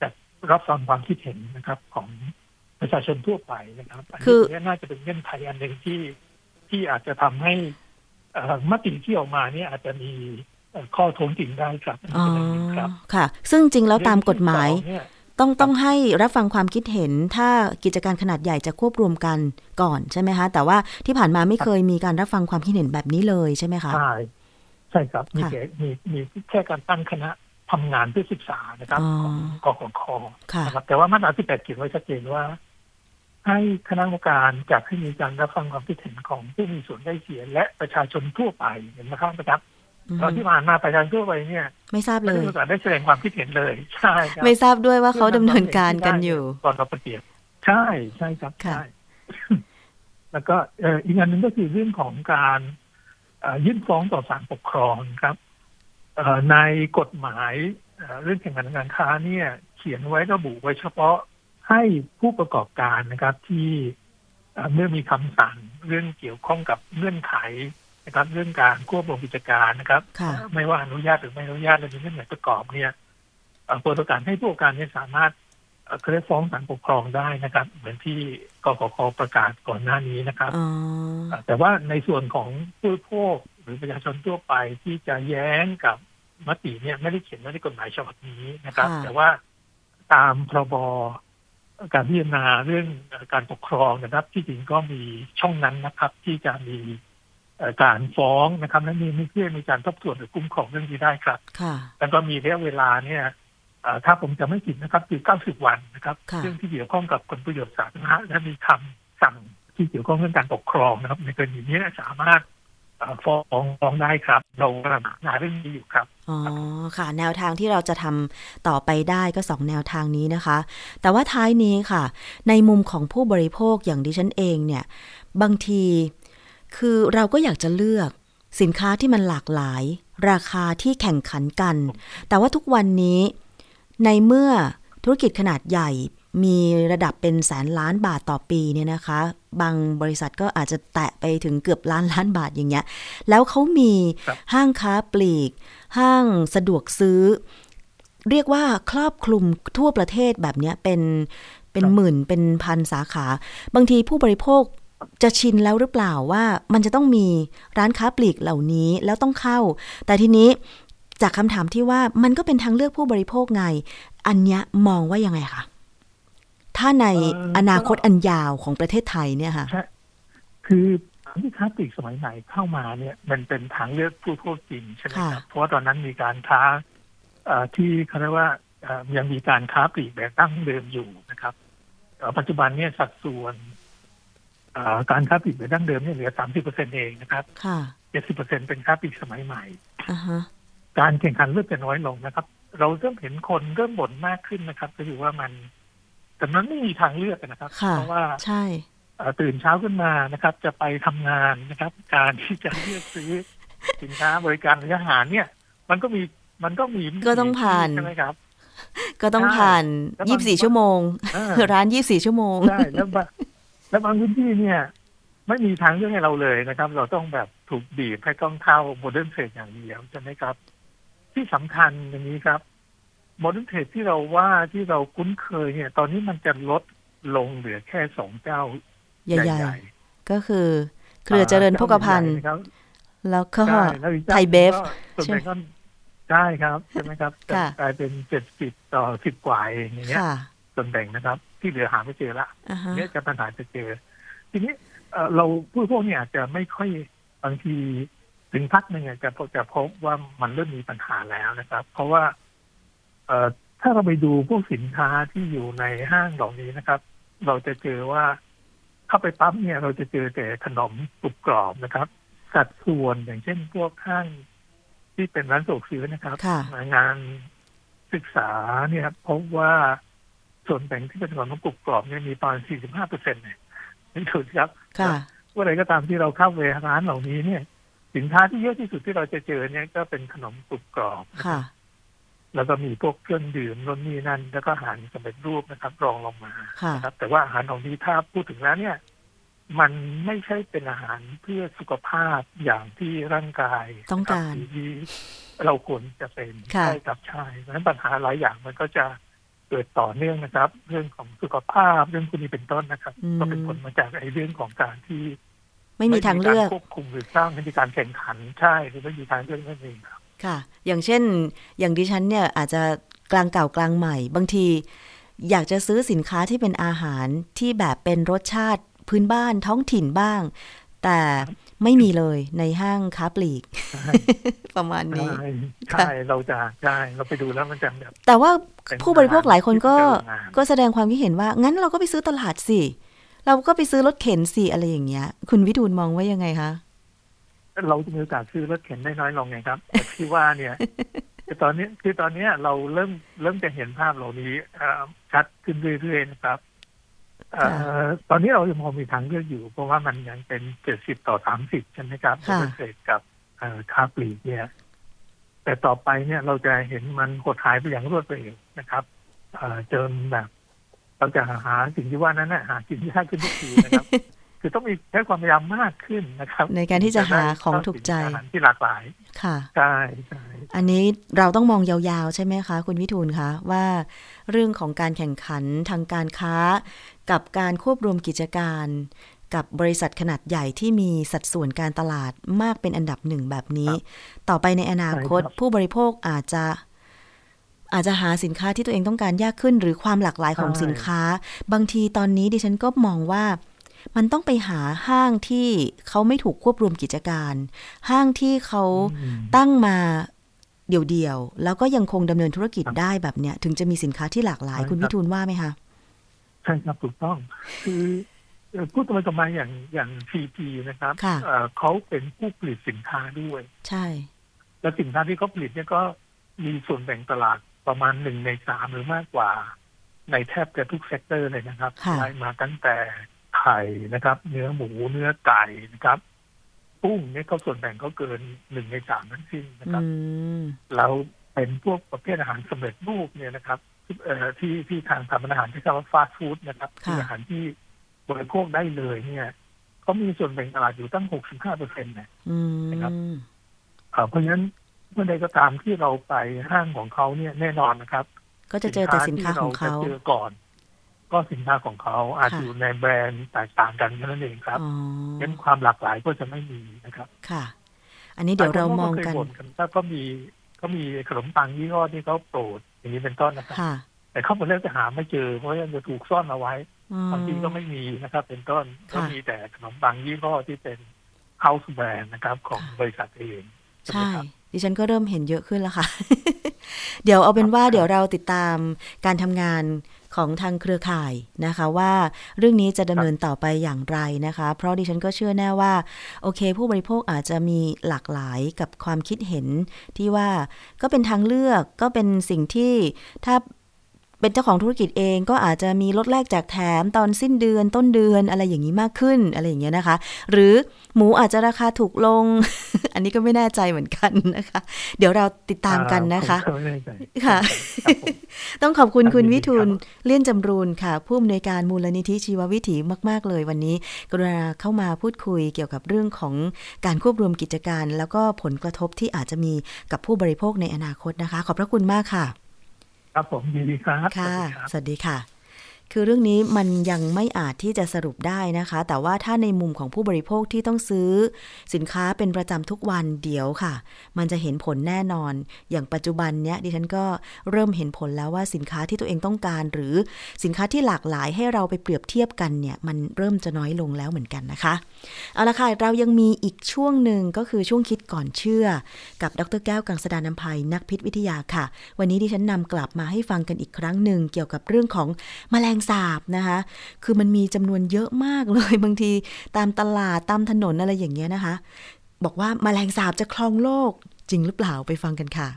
จัดรับฟังความคิดเห็นนะครับ ของประชาชนทั่วไปนะครับนคืนี้อน่าจะเป็นเงื่อนไขอันหนึ่งที่ที่อาจจะทำให้เอ่อมติที่ออกมาเนี่ยอาจจะมีเอ่อข้อท้วงติงได้ครับอันอ๋อนี้เป็นอันหนึ่งครับค่ะซึ่งจริงแล้วตามกฎหมาย เรื่องที่สองเนี่ยต้องต้องให้รับฟังความคิดเห็นถ้ากิจการขนาดใหญ่จะควบรวมกันก่อนใช่ไหมคะ แต่ว่าที่ผ่านมาไม่เคยมีการรับฟังความคิดเห็นแบบนี้เลยใช่ไหมคะใช่ใช่ครับมีค่ะแค่มีมีแค่การตั้งคณะทำงานเพื่อศึกษานะครับอ๋อของกกคค่ะนะครับแต่ว่ามาตราที่แปดเขียนไว้ชัดเจนว่า ให้คณะกรรมการจัดให้มีการรับฟังความคิดเห็นของผู้มีส่วนได้เสียและประชาชนทั่วไปเห็นไหมครับนะครับอืม ตอนที่ผ่านมาประชาชนทั่วไปเนี่ย ไม่ทราบไม่เลได้ยมีโอกาสได้แสดงความคิดเห็นเลยใช่ครับไม่ทราบด้วยว่าเขาดำเนินการกันอยู่ก่อนเราประเทียบใช่ใช่ครับค่ะใช่แล้วก็เอ่ออีกอันหนึ่งก็คือเรื่องของการเอ่อยื่นฟ้องต่อศาลปกครองครับเอ่อในกฎหมายเอ่อเรื่องแข่งขันทางการค้าเนี่ย เขียนไว้ระบุไว้เฉพาะให้ผู้ประกอบการนะครับที่เอ่อเมื่อมีคำสั่งเรื่องเกี่ยวข้องกับเงื่อนไข นะครับเรื่องการควบรวมกิจการนะครับค่ะไม่ว่าอนุญาตหรือไม่อนุญาตและมีเงื่อนไขประกอบเนี่ยเอ่อเปิดโอกาสให้ผู้ประกอบการเนี่ยสามารถเอ่อเคยฟ้องศาลปกครองได้นะครับ เหมือนที่กกคประกาศก่อนหน้านี้นะครับอ๋อแต่ว่าในส่วนของผู้บริโภคหรือประชาชนทั่วไปที่จะแย้งกับมติเนี่ยไม่ได้เขียนไว้ในกฎหมายฉบับนี้นะครับค่ะแต่ว่าตามพรบการพิจารณาเรื่องการปกครองนะครับ ที่จริงก็มีช่องนั้นนะครับ ที่จะมีเอ่อ การฟ้องนะครับและมีเพื่อมีการทบทวนหรือคุ้มครองเรื่องนี้ได้ครับค่ะแล้วก็มีระยะเวลาเนี่ยเอ่อถ้าผมจะไม่ผิดนะครับคือ 90 วันนะครับค่ะเรื่องที่เกี่ยวข้องกับผลประโยชน์สาธารณะและมีคำสั่งที่เกี่ยวข้องเรื่องการปกครองนะครับ ในกรณีนี้สามารถเอ่อฟ้องฟ้องได้ครับ เรากำลังหาเรื่องนี้อยู่ครับอ๋อค่ะ แนวทางที่เราจะทำต่อไปได้ก็สองแนวทางนี้นะคะ แต่ว่าท้ายนี้ค่ะ ในมุมของผู้บริโภคอย่างดิฉันเองเนี่ย บางที คือเราก็อยากจะเลือกสินค้าที่มันหลากหลาย ราคาที่แข่งขันกัน แต่ว่าทุกวันนี้ในเมื่อธุรกิจขนาดใหญ่มีระดับเป็นแสนล้านบาทต่อปีเนี่ยนะคะ บางบริษัทก็อาจจะแตะไปถึงเกือบล้านล้านบาทอย่างเงี้ย แล้วเขามีครับห้างค้าปลีก ห้างสะดวกซื้อ เรียกว่าครอบคลุมทั่วประเทศแบบเนี้ยเป็นเป็นหมื่นเป็นพันสาขา บางทีผู้บริโภค จะชินแล้วหรือเปล่าว่ามันจะต้องมีร้านค้าปลีกเหล่านี้แล้วต้องเข้า แต่ทีนี้จากคำถามที่ว่ามันก็เป็นทางเลือกผู้บริโภคไง อันเนี้ยมองว่ายังไงคะถ้าในเอ่อออนาคตอันยาวของประเทศไทยเนี่ยค่ะใช่คือที่ค้าปลีกสมัยใหม่เข้ามาเนี่ย มันเป็นทางเลือกผู้บริโภคจริงใช่ไหมครับค่ะเพราะว่าตอนนั้นมีการค้าเอ่อที่เขาเรียกว่าเอ่อยังมีการค้าปลีกแบบตั้งเดิมอยู่นะครับเอ่อปัจจุบันเนี่ยสัดส่วนเอ่อ การค้าปลีกแบบดั้งเดิมเนี่ยเหลือสามสิบเปอร์เซ็นเองนะครับค่ะเจ็ดสิบเปอร์เซ็นเป็นค้าปลีกสมัยใหม่อ่าฮะการแข่งขันเริ่มจะน้อยลงนะครับ เราเริ่มเห็นคนเริ่มบ่นมากขึ้นนะครับก็คือว่ามัน แต่มันไม่มีทางเลือกนะครับค่ะเพราะว่าใช่เอ่อตื่นเช้าขึ้นมานะครับ จะไปทำงานนะครับ การที่จะเลือกซื้อสินค้าบริการหรืออาหารเนี่ย มันก็มีมันก็มีก็ต้องผ่านใช่ไหมครับ ก็ต้องใช่ผ่านแล้วบางยี่สิบสี่ชั่วโมงเออร้านยี่สิบสี่ชั่วโมงใช่แล้วบาง แล้วบางพื้นที่เนี่ย ไม่มีทางเลือกให้เราเลยนะครับ เราต้องแบบถูกบีบให้ต้องเข้าโมเดิร์นเทรดอย่างเดียวใช่ไหมครับ ที่สำคัญอย่างนี้ครับโมเดิร์นเทรดที่เราว่าที่เราคุ้นเคยเนี่ย ตอนนี้มันจะลดลงเหลือแค่สองเจ้าใหญ่ใหญ่ๆก็คือเครือเจริญโภคภัณฑ์เจ้าใหญ่ๆนะครับแล้วก็ใช่แล้วอีกเจ้าไทยเบฟก็ส่วนใหญ่ก็ใช่ครับใช่ไหมครับค่ะกลายเป็นเจ็ดสิบต่อสิบกว่าเองอย่างเงี้ยค่ะ ส่วนแบ่งนะครับ ที่เหลือหาไม่เจอละอ่าฮะเนี่ยจะปัญหาจะเจอ ทีนี้เอ่อเราผู้พวกเนี่ยอาจจะไม่ค่อยบางทีถึงพักหนึ่งอาจจะพบจะพบว่ามันเริ่มมีปัญหาแล้วนะครับ เพราะว่าเอ่อถ้าเราไปดูพวกสินค้าที่อยู่ในห้างเหล่านี้นะครับ เราจะเจอว่าเข้าไปปั๊บเนี่ย เราจะเจอแต่ขนมกรุบกรอบนะครับ สัดส่วนอย่างเช่นพวกห้างที่เป็นร้านสะดวกซื้อนะครับค่ะงานศึกษาเนี่ยพบว่า ส่วนแบ่งที่เป็นขนมกรุบกรอบเนี่ยมีประมาณ45เปอร์เซ็นต์เนี่ยนี่ถูกครับค่ะว่าอะไรก็ตามที่เราเข้าไปร้านเหล่านี้เนี่ย สินค้าที่เยอะที่สุดที่เราจะเจอเนี่ยก็เป็นขนมกรุบกรอบนะคค่ะรับแล้วก็มีพวกเครื่องดื่มนนนี่นั่น แล้วก็อาหารสำเร็จรูปนะครับ รองลงมาค่ะนะครับ แต่ว่าอาหารเหล่านี้ถ้าพูดถึงแล้วเนี่ย มันไม่ใช่เป็นอาหารเพื่อสุขภาพอย่างที่ร่างกายต้องการนะคบที่เราควรจะเป็นค่ะใช่กับใช่เพราะฉะนั้นปัญหาหลายอย่างมันก็จะ เกิดต่อเนื่องนะครับ เรื่องของสุขภาพเรื่องพวกนี้เป็นต้นนะครับอืมก็เป็นผลมาจากไอ้เรื่องของการที่ ไม่มีทางเลือกไม่มีารควบคุมหรือสร้างให้มีการแข่งขันใช่หรือไม่มีทางเลือกนั่นเองครับค่ะ อย่างเช่น อย่างดิฉันเนี่ยอาจจะกลางเก่ากลางใหม่ บางที อยากจะซื้อสินค้าที่เป็นอาหารที่แบบเป็นรสชาติพื้นบ้านท้องถิ่นบ้าง แต่ ไม่มีเลยในห้างค้าปลีก ประมาณนี้ใช่ใช่เราจะใช่เราไปดูแล้วมันจะแบบแต่ว่าเป็นผู้บริโภคหลายคนก็อาหารที่เจริญงานก็แสดงความคิดเห็นว่า งั้นเราก็ไปซื้อตลาดสิ เราก็ไปซื้อรถเข็นสิอะไรอย่างเงี้ย คุณวิทูลมองว่ายังไงคะเราจะมีโอกาสซื้อรถเข็นได้น้อยลงไงครับแต่ที่ว่าเนี่ยคือตอนนี้คือตอนเนี้ยเราเริ่มเริ่มจะเห็นภาพเหล่านี้เอ่อชัดขึ้นเรื่อยๆนะครับเอ่อ ตอนนี้เรายังพอมีทางเลือกอยู่ เพราะว่ามันยังเป็นเจ็ดสิบต่อสามสิบใช่ไหมครับค่ะเกษตรกับเอ่อค้าปลีกเนี่ยแแต่ต่อไปเนี่ยเราจะเห็นมันหดหายไปอย่างรวดเร็วนะครับเอ่อจนแบบเราจะหาสิ่งที่ว่านั้นนะหาสิ่งที่ยากขึ้นทุกทีนะครับ คือต้องมีใช้ความพยายามมากขึ้นนะครับ ในการที่จะหาของถูกใจอาหารที่หลากหลายค่ะใช่ใช่อันนี้เราต้องมองยาวๆ ใช่ไหมคะ คุณวิทูลคะว่า เรื่องของการแข่งขันทางการค้า กับการควบรวมกิจการ กับบริษัทขนาดใหญ่ที่มีสัดส่วนการตลาดมากเป็นอันดับหนึ่งแบบนี้ ต่อไปในอนาคตผู้บริโภคอาจจะอาจจะหาสินค้าที่ตัวเองต้องการยากขึ้น หรือความหลากหลายของสินค้า บางทีตอนนี้ดิฉันก็มองว่า มันต้องไปหาห้างที่เขาไม่ถูกควบรวมกิจการ ห้างที่เขาอืมตั้งมา เดี่ยวๆ แล้วก็ยังคงดำเนินธุรกิจได้แบบเนี้ย ถึงจะมีสินค้าที่หลากหลายใช่คุณครับวิทูลว่าไหมคะ ใช่ครับถูกต้อง คือเอ่อพูดตรงๆมาอย่างอย่างซีพีนะครับค่ะเอ่อเขาเป็นผู้ผลิตสินค้าด้วย ใช่ และสินค้าที่เขาผลิตเนี่ยก็มีส่วนแบ่งตลาดประมาณหนึ่งในสามหรือมากกว่า ในแทบจะทุก sector เลยนะครับค่ะไล่มาตั้งแต่ไข่นะครับ เนื้อหมูเนื้อไก่นะครับ กุ้งเนี่ยเขาส่วนแบ่งเขาเกินหนึ่งในสามทั้งสิ้นนะครับแล้วเป็นพวกประเภทอาหารสำเร็จรูปเนี่ยนะครับที่ที่ที่ทางทำอาหารที่เรียกว่าฟาสต์ฟู้ดนะครับคืออาหารที่บริโภคได้เลยเนี่ยเขามีส่วนแบ่งตลาดอยู่ตั้ง65เปอร์เซ็นต์นะครับเพราะฉะนั้นเมื่อใดก็ตามที่เราไปห้างของเขาเนี่ยแน่นอนนะครับ ก็จะเจอแต่สินค้าของเขาเจอก่อน ก็สินค้าของเขาอาจค่ะอยู่ในแบรนด์แตกต่างกันเท่านั้นเองครับอ๋องั้นความหลากหลายก็จะไม่มีนะครับค่ะ อันนี้เดี๋ยวเรามองกันหลยคเคยบ่ถ้าก็มีก็มีขนมปังยี่ห้อที่เขาโปรดอย่างนี้เป็นต้นนะครับค่ะแต่เขาบอกเริ่มจะหาไม่เจอเพราะว่าจะถูกซ่อนเอาไว้อืมบางทีก็ไม่มีนะครับ เป็นต้นค่ะก็มีแต่ขนมปังยี่ห้อที่เป็น house brand นะครับ ของบริษัทเองใช่ไหมใช่ครับดิฉันก็เริ่มเห็นเยอะขึ้นแล้วค่ะ เดี๋ยวเอาเป็นว่าครับเดี๋ยวเราติดตามการทำงาน ของทางเครือข่ายนะคะ ว่าเรื่องนี้จะดำเนินต่อไปอย่างไรนะคะ เพราะดิฉันก็เชื่อแน่ว่า โอเค ผู้บริโภคอาจจะมีหลากหลายกับความคิดเห็นที่ว่าก็เป็นทางเลือกก็เป็นสิ่งที่ถ้า เป็นเจ้าของธุรกิจเองก็อาจจะมีลดแลกแจกแถมตอนสิ้นเดือนต้นเดือนอะไรอย่างนี้มากขึ้นอะไรอย่างเงี้ยนะคะ หรือหมูอาจจะราคาถูกลง อันนี้ก็ไม่แน่ใจเหมือนกันนะคะ เดี๋ยวเราติดตามกันนะคะอ่าผมก็ไม่แน่ใจค่ะครับผมต้องขอบคุณครับคุณยินดีวิทูลครับเลี่ยนจำรูนค่ะ ผู้อำนวยการมูลนิธิชีววิถีมาก ๆ เลยวันนี้ กรุณาเข้ามาพูดคุยเกี่ยวกับเรื่องของการควบรวมกิจการ แล้วก็ผลกระทบที่อาจจะมีกับผู้บริโภคในอนาคตนะคะ ขอบพระคุณมากค่ะ ครับผมยินดีครับ ค่ะ สวัสดีครับสวัสดีค่ะ คือเรื่องนี้มันยังไม่อาจที่จะสรุปได้นะคะ แต่ว่าถ้าในมุมของผู้บริโภคที่ต้องซื้อ สินค้าเป็นประจำทุกวันเดี๋ยวค่ะ มันจะเห็นผลแน่นอน อย่างปัจจุบันเนี้ยดิฉันก็เริ่มเห็นผลแล้วว่าสินค้าที่ตัวเองต้องการ หรือสินค้าที่หลากหลายให้เราไปเปรียบเทียบกันเนี่ยมันเริ่มจะน้อยลงแล้วเหมือนกันนะคะเอาละค่ะเรายังมีอีกช่วงหนึ่งก็คือช่วงคิดก่อนเชื่อ กับดรแก้วกังสดานนภัยนักพิษวิทยาค่ะ วันนี้ดิฉันนำกลับมาให้ฟังกันอีกครั้งหนึ่งเกี่ยวกับเรื่องของแมลงสาบนะคะ คือมันมีจำนวนเยอะมากเลย บางทีตามตลาดตามถนนอะไรอย่างเงี้ยนะคะ บอกว่าแมลงสาบจะครองโลกจริงหรือเปล่าไปฟังกันค่ะ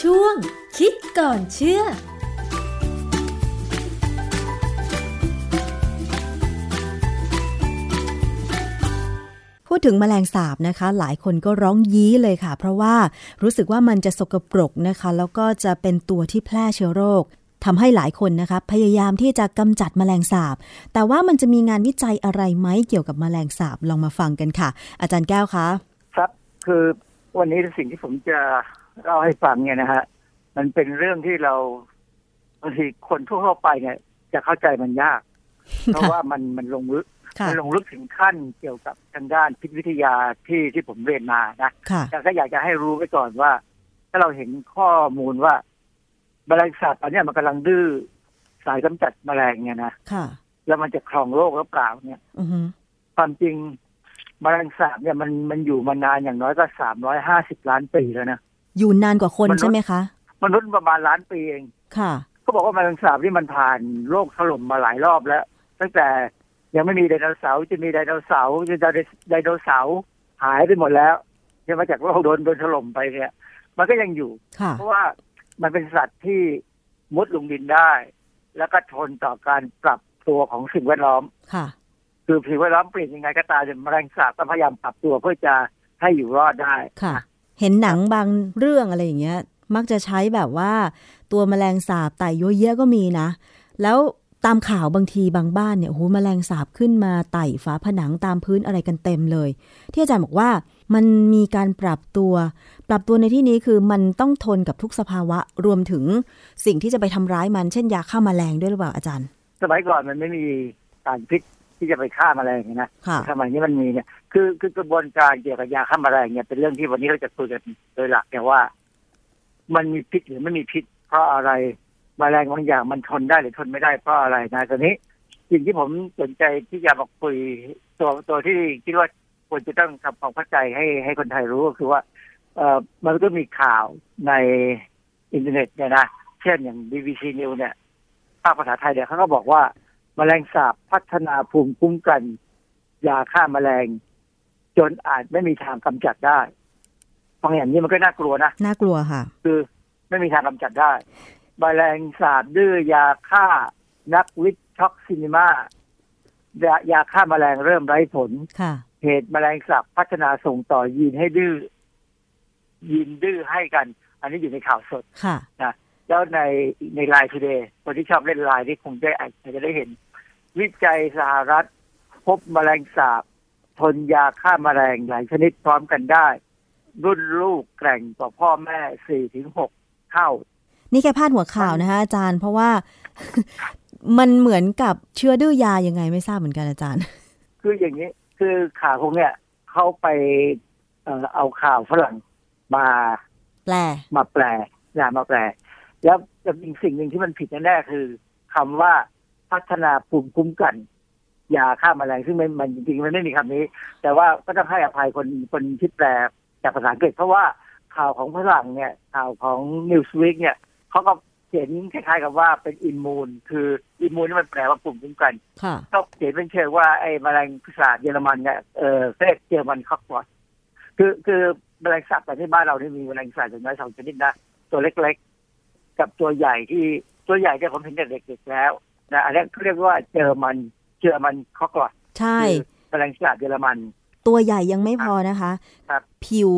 ช่วงคิดก่อนเชื่อ พูดถึงแมลงสาบนะคะ หลายคนก็ร้องยี้เลยค่ะ เพราะว่ารู้สึกว่ามันจะสกปรกนะคะ แล้วก็จะเป็นตัวที่แพร่เชื้อโรคทำให้หลายคนนะคะพยายามที่จะกำจัดแมลงสาบ แต่ว่ามันจะมีงานวิจัยอะไรไหมเกี่ยวกับแมลงสาบลองมาฟังกันค่ะ อาจารย์แก้วคะครับคือวันนี้สิ่งที่ผมจะเล่าให้ฟังเนี่ยนะฮะมันเป็นเรื่องที่เราบางทีคนทั่วไปเนี่ย จะเข้าใจมันยาก เพราะว่ามันมันลงลึก ค่ะมันลงลึกถึงขั้นเกี่ยวกับทางด้านพิษวิทยาที่ที่ผมเรียนมานะค่ะแต่ก็อยากจะให้รู้ไว้ก่อนว่า ถ้าเราเห็นข้อมูลว่าแมลงสาบอันเนี้ยมันกำลังดื้อสายกำจัดแมลงเนี่ยนะค่ะแล้วมันจะครองโลกหรือเปล่าเนี่ยอือฮึความจริงแมลงสาบเนี่ยมันมันอยู่มานานอย่างน้อยก็สามร้อยห้าสิบล้านปีแล้วนะอยู่นานกว่าคนมนุษย์ใช่ไหมคะมนุษย์ประมาณล้านปีเอง ค่ะเขาบอกว่าแมลงสาบนี่มันผ่านโลกถล่มมาหลายรอบแล้ว ตั้งแต่ ยังไม่มีไดโนเสาร์จะมีไดโนเสาร์จะไดโนเสาร์หายไปหมดแล้วเนี่ยมาจากโลกโดนโดนถล่มไปเนี่ย มันก็ยังอยู่ค่ะเพราะว่ามันเป็นสัตว์ที่มุดลงดินได้ แล้วก็ทนต่อการปรับตัวของสิ่งแวดล้อมค่ะคือสิ่งแวดล้อมเปลี่ยนยังไงก็ตามเนี่ยแมลงสาบต้องพยายามปรับตัวเพื่อจะให้อยู่รอดได้ค่ะ เห็นหนังบางเรื่องอะไรอย่างเงี้ย มักจะใช้แบบว่า ตัวแมลงสาบไต่เยอะแยะก็มีนะ แล้ว ตามข่าวบางทีบางบ้านเนี่ยโอ้โหแมลงสาบขึ้นมาไต่ฝาผนังตามพื้นอะไรกันเต็มเลย ที่อาจารย์บอกว่ามันมีการปรับตัว ปรับตัวในที่นี้คือมันต้องทนกับทุกสภาวะรวมถึงสิ่งที่จะไปทำร้ายมันเช่นยาฆ่าแมลงด้วยหรือเปล่าอาจารย์ สมัยก่อนมันไม่มีสารพิษที่จะไปฆ่าแมลงนะค่ะสมัยนี้มันมีเนี่ยคือคือกระบวนการเกี่ยวกับยาฆ่าแมลงเนี่ยเป็นเรื่องที่วันนี้เราจะคุยกันโดยหลักเนี่ยว่า มันมีพิษหรือไม่มีพิษเพราะอะไร แมลงบางอย่างมันทนได้หรือทนไม่ได้เพราะอะไรนะตอนนี้สิ่งที่ผมสนใจที่จะมาคุยตัวตัวที่คิดว่าควรจะต้องทำความเข้าใจให้ให้คนไทยรู้ก็คือว่า เอ่อมันก็มีข่าวในอินเทอร์เน็ตเนี่ยนะเช่นอย่าง BBC News เนี่ยภาคภาษาไทยเนี่ยเขาก็บอกว่าแมลงสาบพัฒนาภูมิคุ้มกันยาฆ่าแมลง จนอาจไม่มีทางกำจัดได้ฟังอย่างนี้มันก็น่ากลัวนะน่ากลัวค่ะ คือไม่มีทางกำจัดได้ แมลงสาบดื้อยาฆ่า นักวิทย์ช็อกซินิมายายาฆ่าแมลงเริ่มไร้ผลค่ะเหตุแมลงสาบพัฒนาส่งต่อยีนให้ดื้อยีนดื้อให้กัน อันนี้อยู่ในข่าวสดค่ะแล้วในในไลน์ทูเดย์คนที่ชอบเล่นไลน์ที่คงได้อาจจะได้เห็น วิจัยสหรัฐ พบแมลงสาบทนยาฆ่าแมลงหลายชนิดพร้อมกันได้ รุ่นลูกแกร่งกว่าพ่อแม่สี่ถึงหกเท่า นี่แค่พาดหัวข่าวนะคะอาจารย์เพราะว่ามันเหมือนกับเชื้อดื้อยายังไงไม่ทราบเหมือนกันอาจารย์ คืออย่างนี้คือข่าวพวกเนี้ยเขาไปเอ่อเอาข่าวฝรั่งมาแปลมาแปลนะมาแปล แล้วจะมีสิ่งหนึ่งที่มันผิดแน่ๆคือคำว่าพัฒนาภูมิคุ้มกันยาฆ่าแมลงซึ่งมันมันจริงๆมันไม่มีคำนี้ แต่ว่าก็ต้องให้อภัยคนคนที่แปลจากภาษาอังกฤษเพราะว่าข่าวของฝรั่งเนี่ยข่าวของ Newsweek เนี่ย เขาก็เขียนคล้ายๆกับว่าเป็นอิมมูนคืออิมมูนนี่มันแปลว่าภูมิคุ้มกันค่ะก็เขียนเป็นเชิงว่าไอ้แมลงพิศาจเยอรมันเนี่ยเออเรียกเยอรมันคอกบอสคือคือแมลงสาบแต่ที่บ้านเรานี่มีแมลงสาบอย่างน้อยสองชนิดนะตัวเล็กๆ กับตัวใหญ่ที่ตัวใหญ่ที่ยผมเห็นแต่เด็กๆแล้วนะอันนี้เขาเรียกว่าเยอรมันเยอรมันคอกบอสใช่คือแมลงสาบเยอรมันตัวใหญ่ยังไม่พอนะคะครับผิว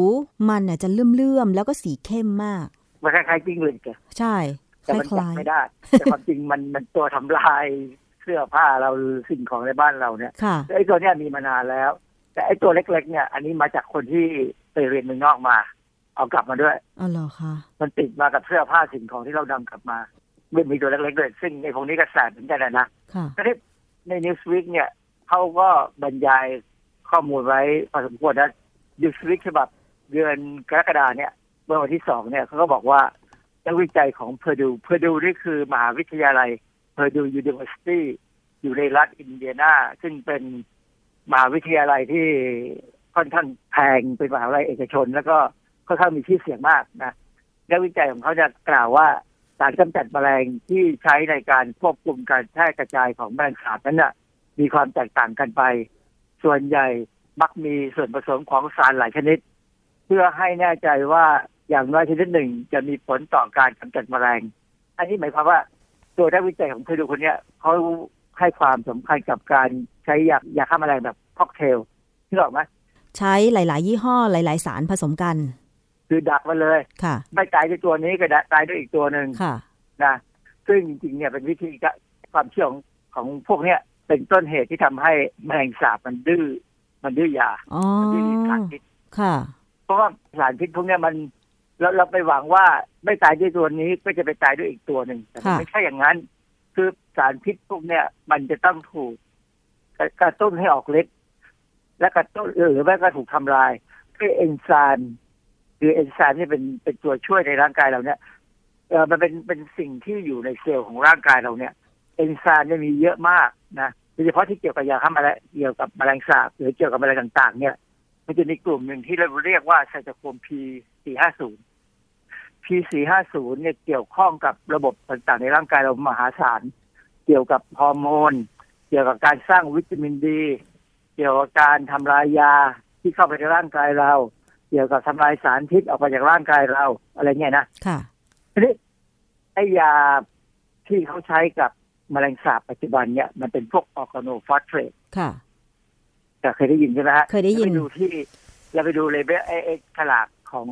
มันน่ะจะเลื่อมๆ แล้วก็สีเข้มมาก มันคล้ายๆจิ้งหรีดอะใช่คแต่มันจับล้ายไม่ได้ แต่ความจริงมันมันตัวทำลายเสื้อผ้าเราหรือสิ่งของในบ้านเราเนี่ยๆค่ะไอ้ตัวเนี้ยมีมานานแล้ว แต่ไอ้ตัวเล็ก ๆ เนี่ย อันนี้มาจากคนที่ไปเรียนเมืองนอกมา เอากลับมาด้วยอ๋อเหรอคะมันติดมากับเสื้อผ้าสิ่งของที่เรานำกลับมาไม่มีตัวเล็กๆด้วยซึ่งในพวกนี้ก็แสบเหมือนกันนะค่ะก็ที่ใน Newsweek เนี่ยเขาก็บรรยายข้อมูลไว้พอสมควรนะ Newsweek ฉบับเดือนกรกฎาเนี่ย เมื่อวันที่สองเนี่ยเขาก็บอกว่านักวิจัยของ Purdue Purdue นี่คือมหาวิทยาลัยเพอร์ดู University อยู่ในรัฐอินเดียนา ซึ่งเป็นมหาวิทยาลัยที่ค่อนข้างแพงเป็นมหาวิทยาลัยเอกชน แล้วก็ค่อนข้างมีชื่อเสียงมากนะนักวิจัยของเขาจะกล่าวว่าสารกำจัดแมลงที่ใช้ในการควบคุมการแพร่กระจายของแมลงสาบนั้นน่ะมีความแตกต่างกันไป ส่วนใหญ่มักมีส่วนผสมของสารหลายชนิด เพื่อให้แน่ใจว่า อย่างน้อยชนิดหนึ่งจะมีผลต่อการกำจัดแมลง อันนี้หมายความว่าตัวนักวิจัยของเพอร์ดูคนเนี้ยเขาให้ความสำคัญกับการใช้ยายาฆ่าแมลงแบบค็อกเทลที่บอกไหมใช้หลาย ๆ ยี่ห้อหลาย ๆ สารผสมกัน คือดักมาเลยค่ะ ไม่ตายด้วยตัวนี้ก็ตายด้วยอีกตัวหนึ่งค่ะนะซึ่งจริงๆเนี่ยเป็นวิธีการความเชื่อของของพวกเนี้ยเป็นต้นเหตุที่ทำให้แมลงสาบมันดื้อมันดื้อยาอ๋อมันดื้อสารพิษค่ะ เพราะว่าสารพิษพวกเนี้ยมัน เราเราไปหวังว่าไม่ตายด้วยตัวนี้ก็จะไปตายด้วยอีกตัวหนึ่งแต่มันค่ะไม่ใช่อย่างนั้น คือสารพิษพวกเนี้ยมันจะต้องถูกกระกระตุ้นให้ออกฤทธิ์และกระตุ้นหรือแม้ก็ถูกทำลายด้วยเอนไซม์คือเอนไซม์นี่เป็นเป็นตัวช่วยในร่างกายเราเนี่ยเออมันเป็นเป็นสิ่งที่อยู่ในเซลล์ของร่างกายเราเนี่ย เอนไซม์เนี่ยมีเยอะมากนะโดยเฉพาะที่เกี่ยวกับยาฆ่าแมลงเกี่ยวกับแมลงสาบหรือเกี่ยวกับอะไรต่าง ๆ เนี่ย มันจะมีกลุ่มหนึ่งที่เราเรียกว่าไซโตโครม P450 P450 เนี่ยเกี่ยวข้องกับระบบต่างๆในร่างกายเรามหาศาล เกี่ยวกับฮอร์โมน เกี่ยวกับการสร้างวิตามินดี เกี่ยวกับการทำลายยาที่เข้าไปในร่างกายเรา เกี่ยวกับทำลายสารพิษออกไปจากร่างกายเรา อะไรเงี้ยนะ ค่ะทีนี้ไอ้ยาที่เขาใช้กับแมลงสาบปัจจุบันเนี่ยมันเป็นพวกออร์แกโนฟอสเฟตค่ะ แต่เคยได้ยินใช่ไหมฮะเคยได้ยินเราไปดูที่เราไปดู label ไอ้ฉลากของ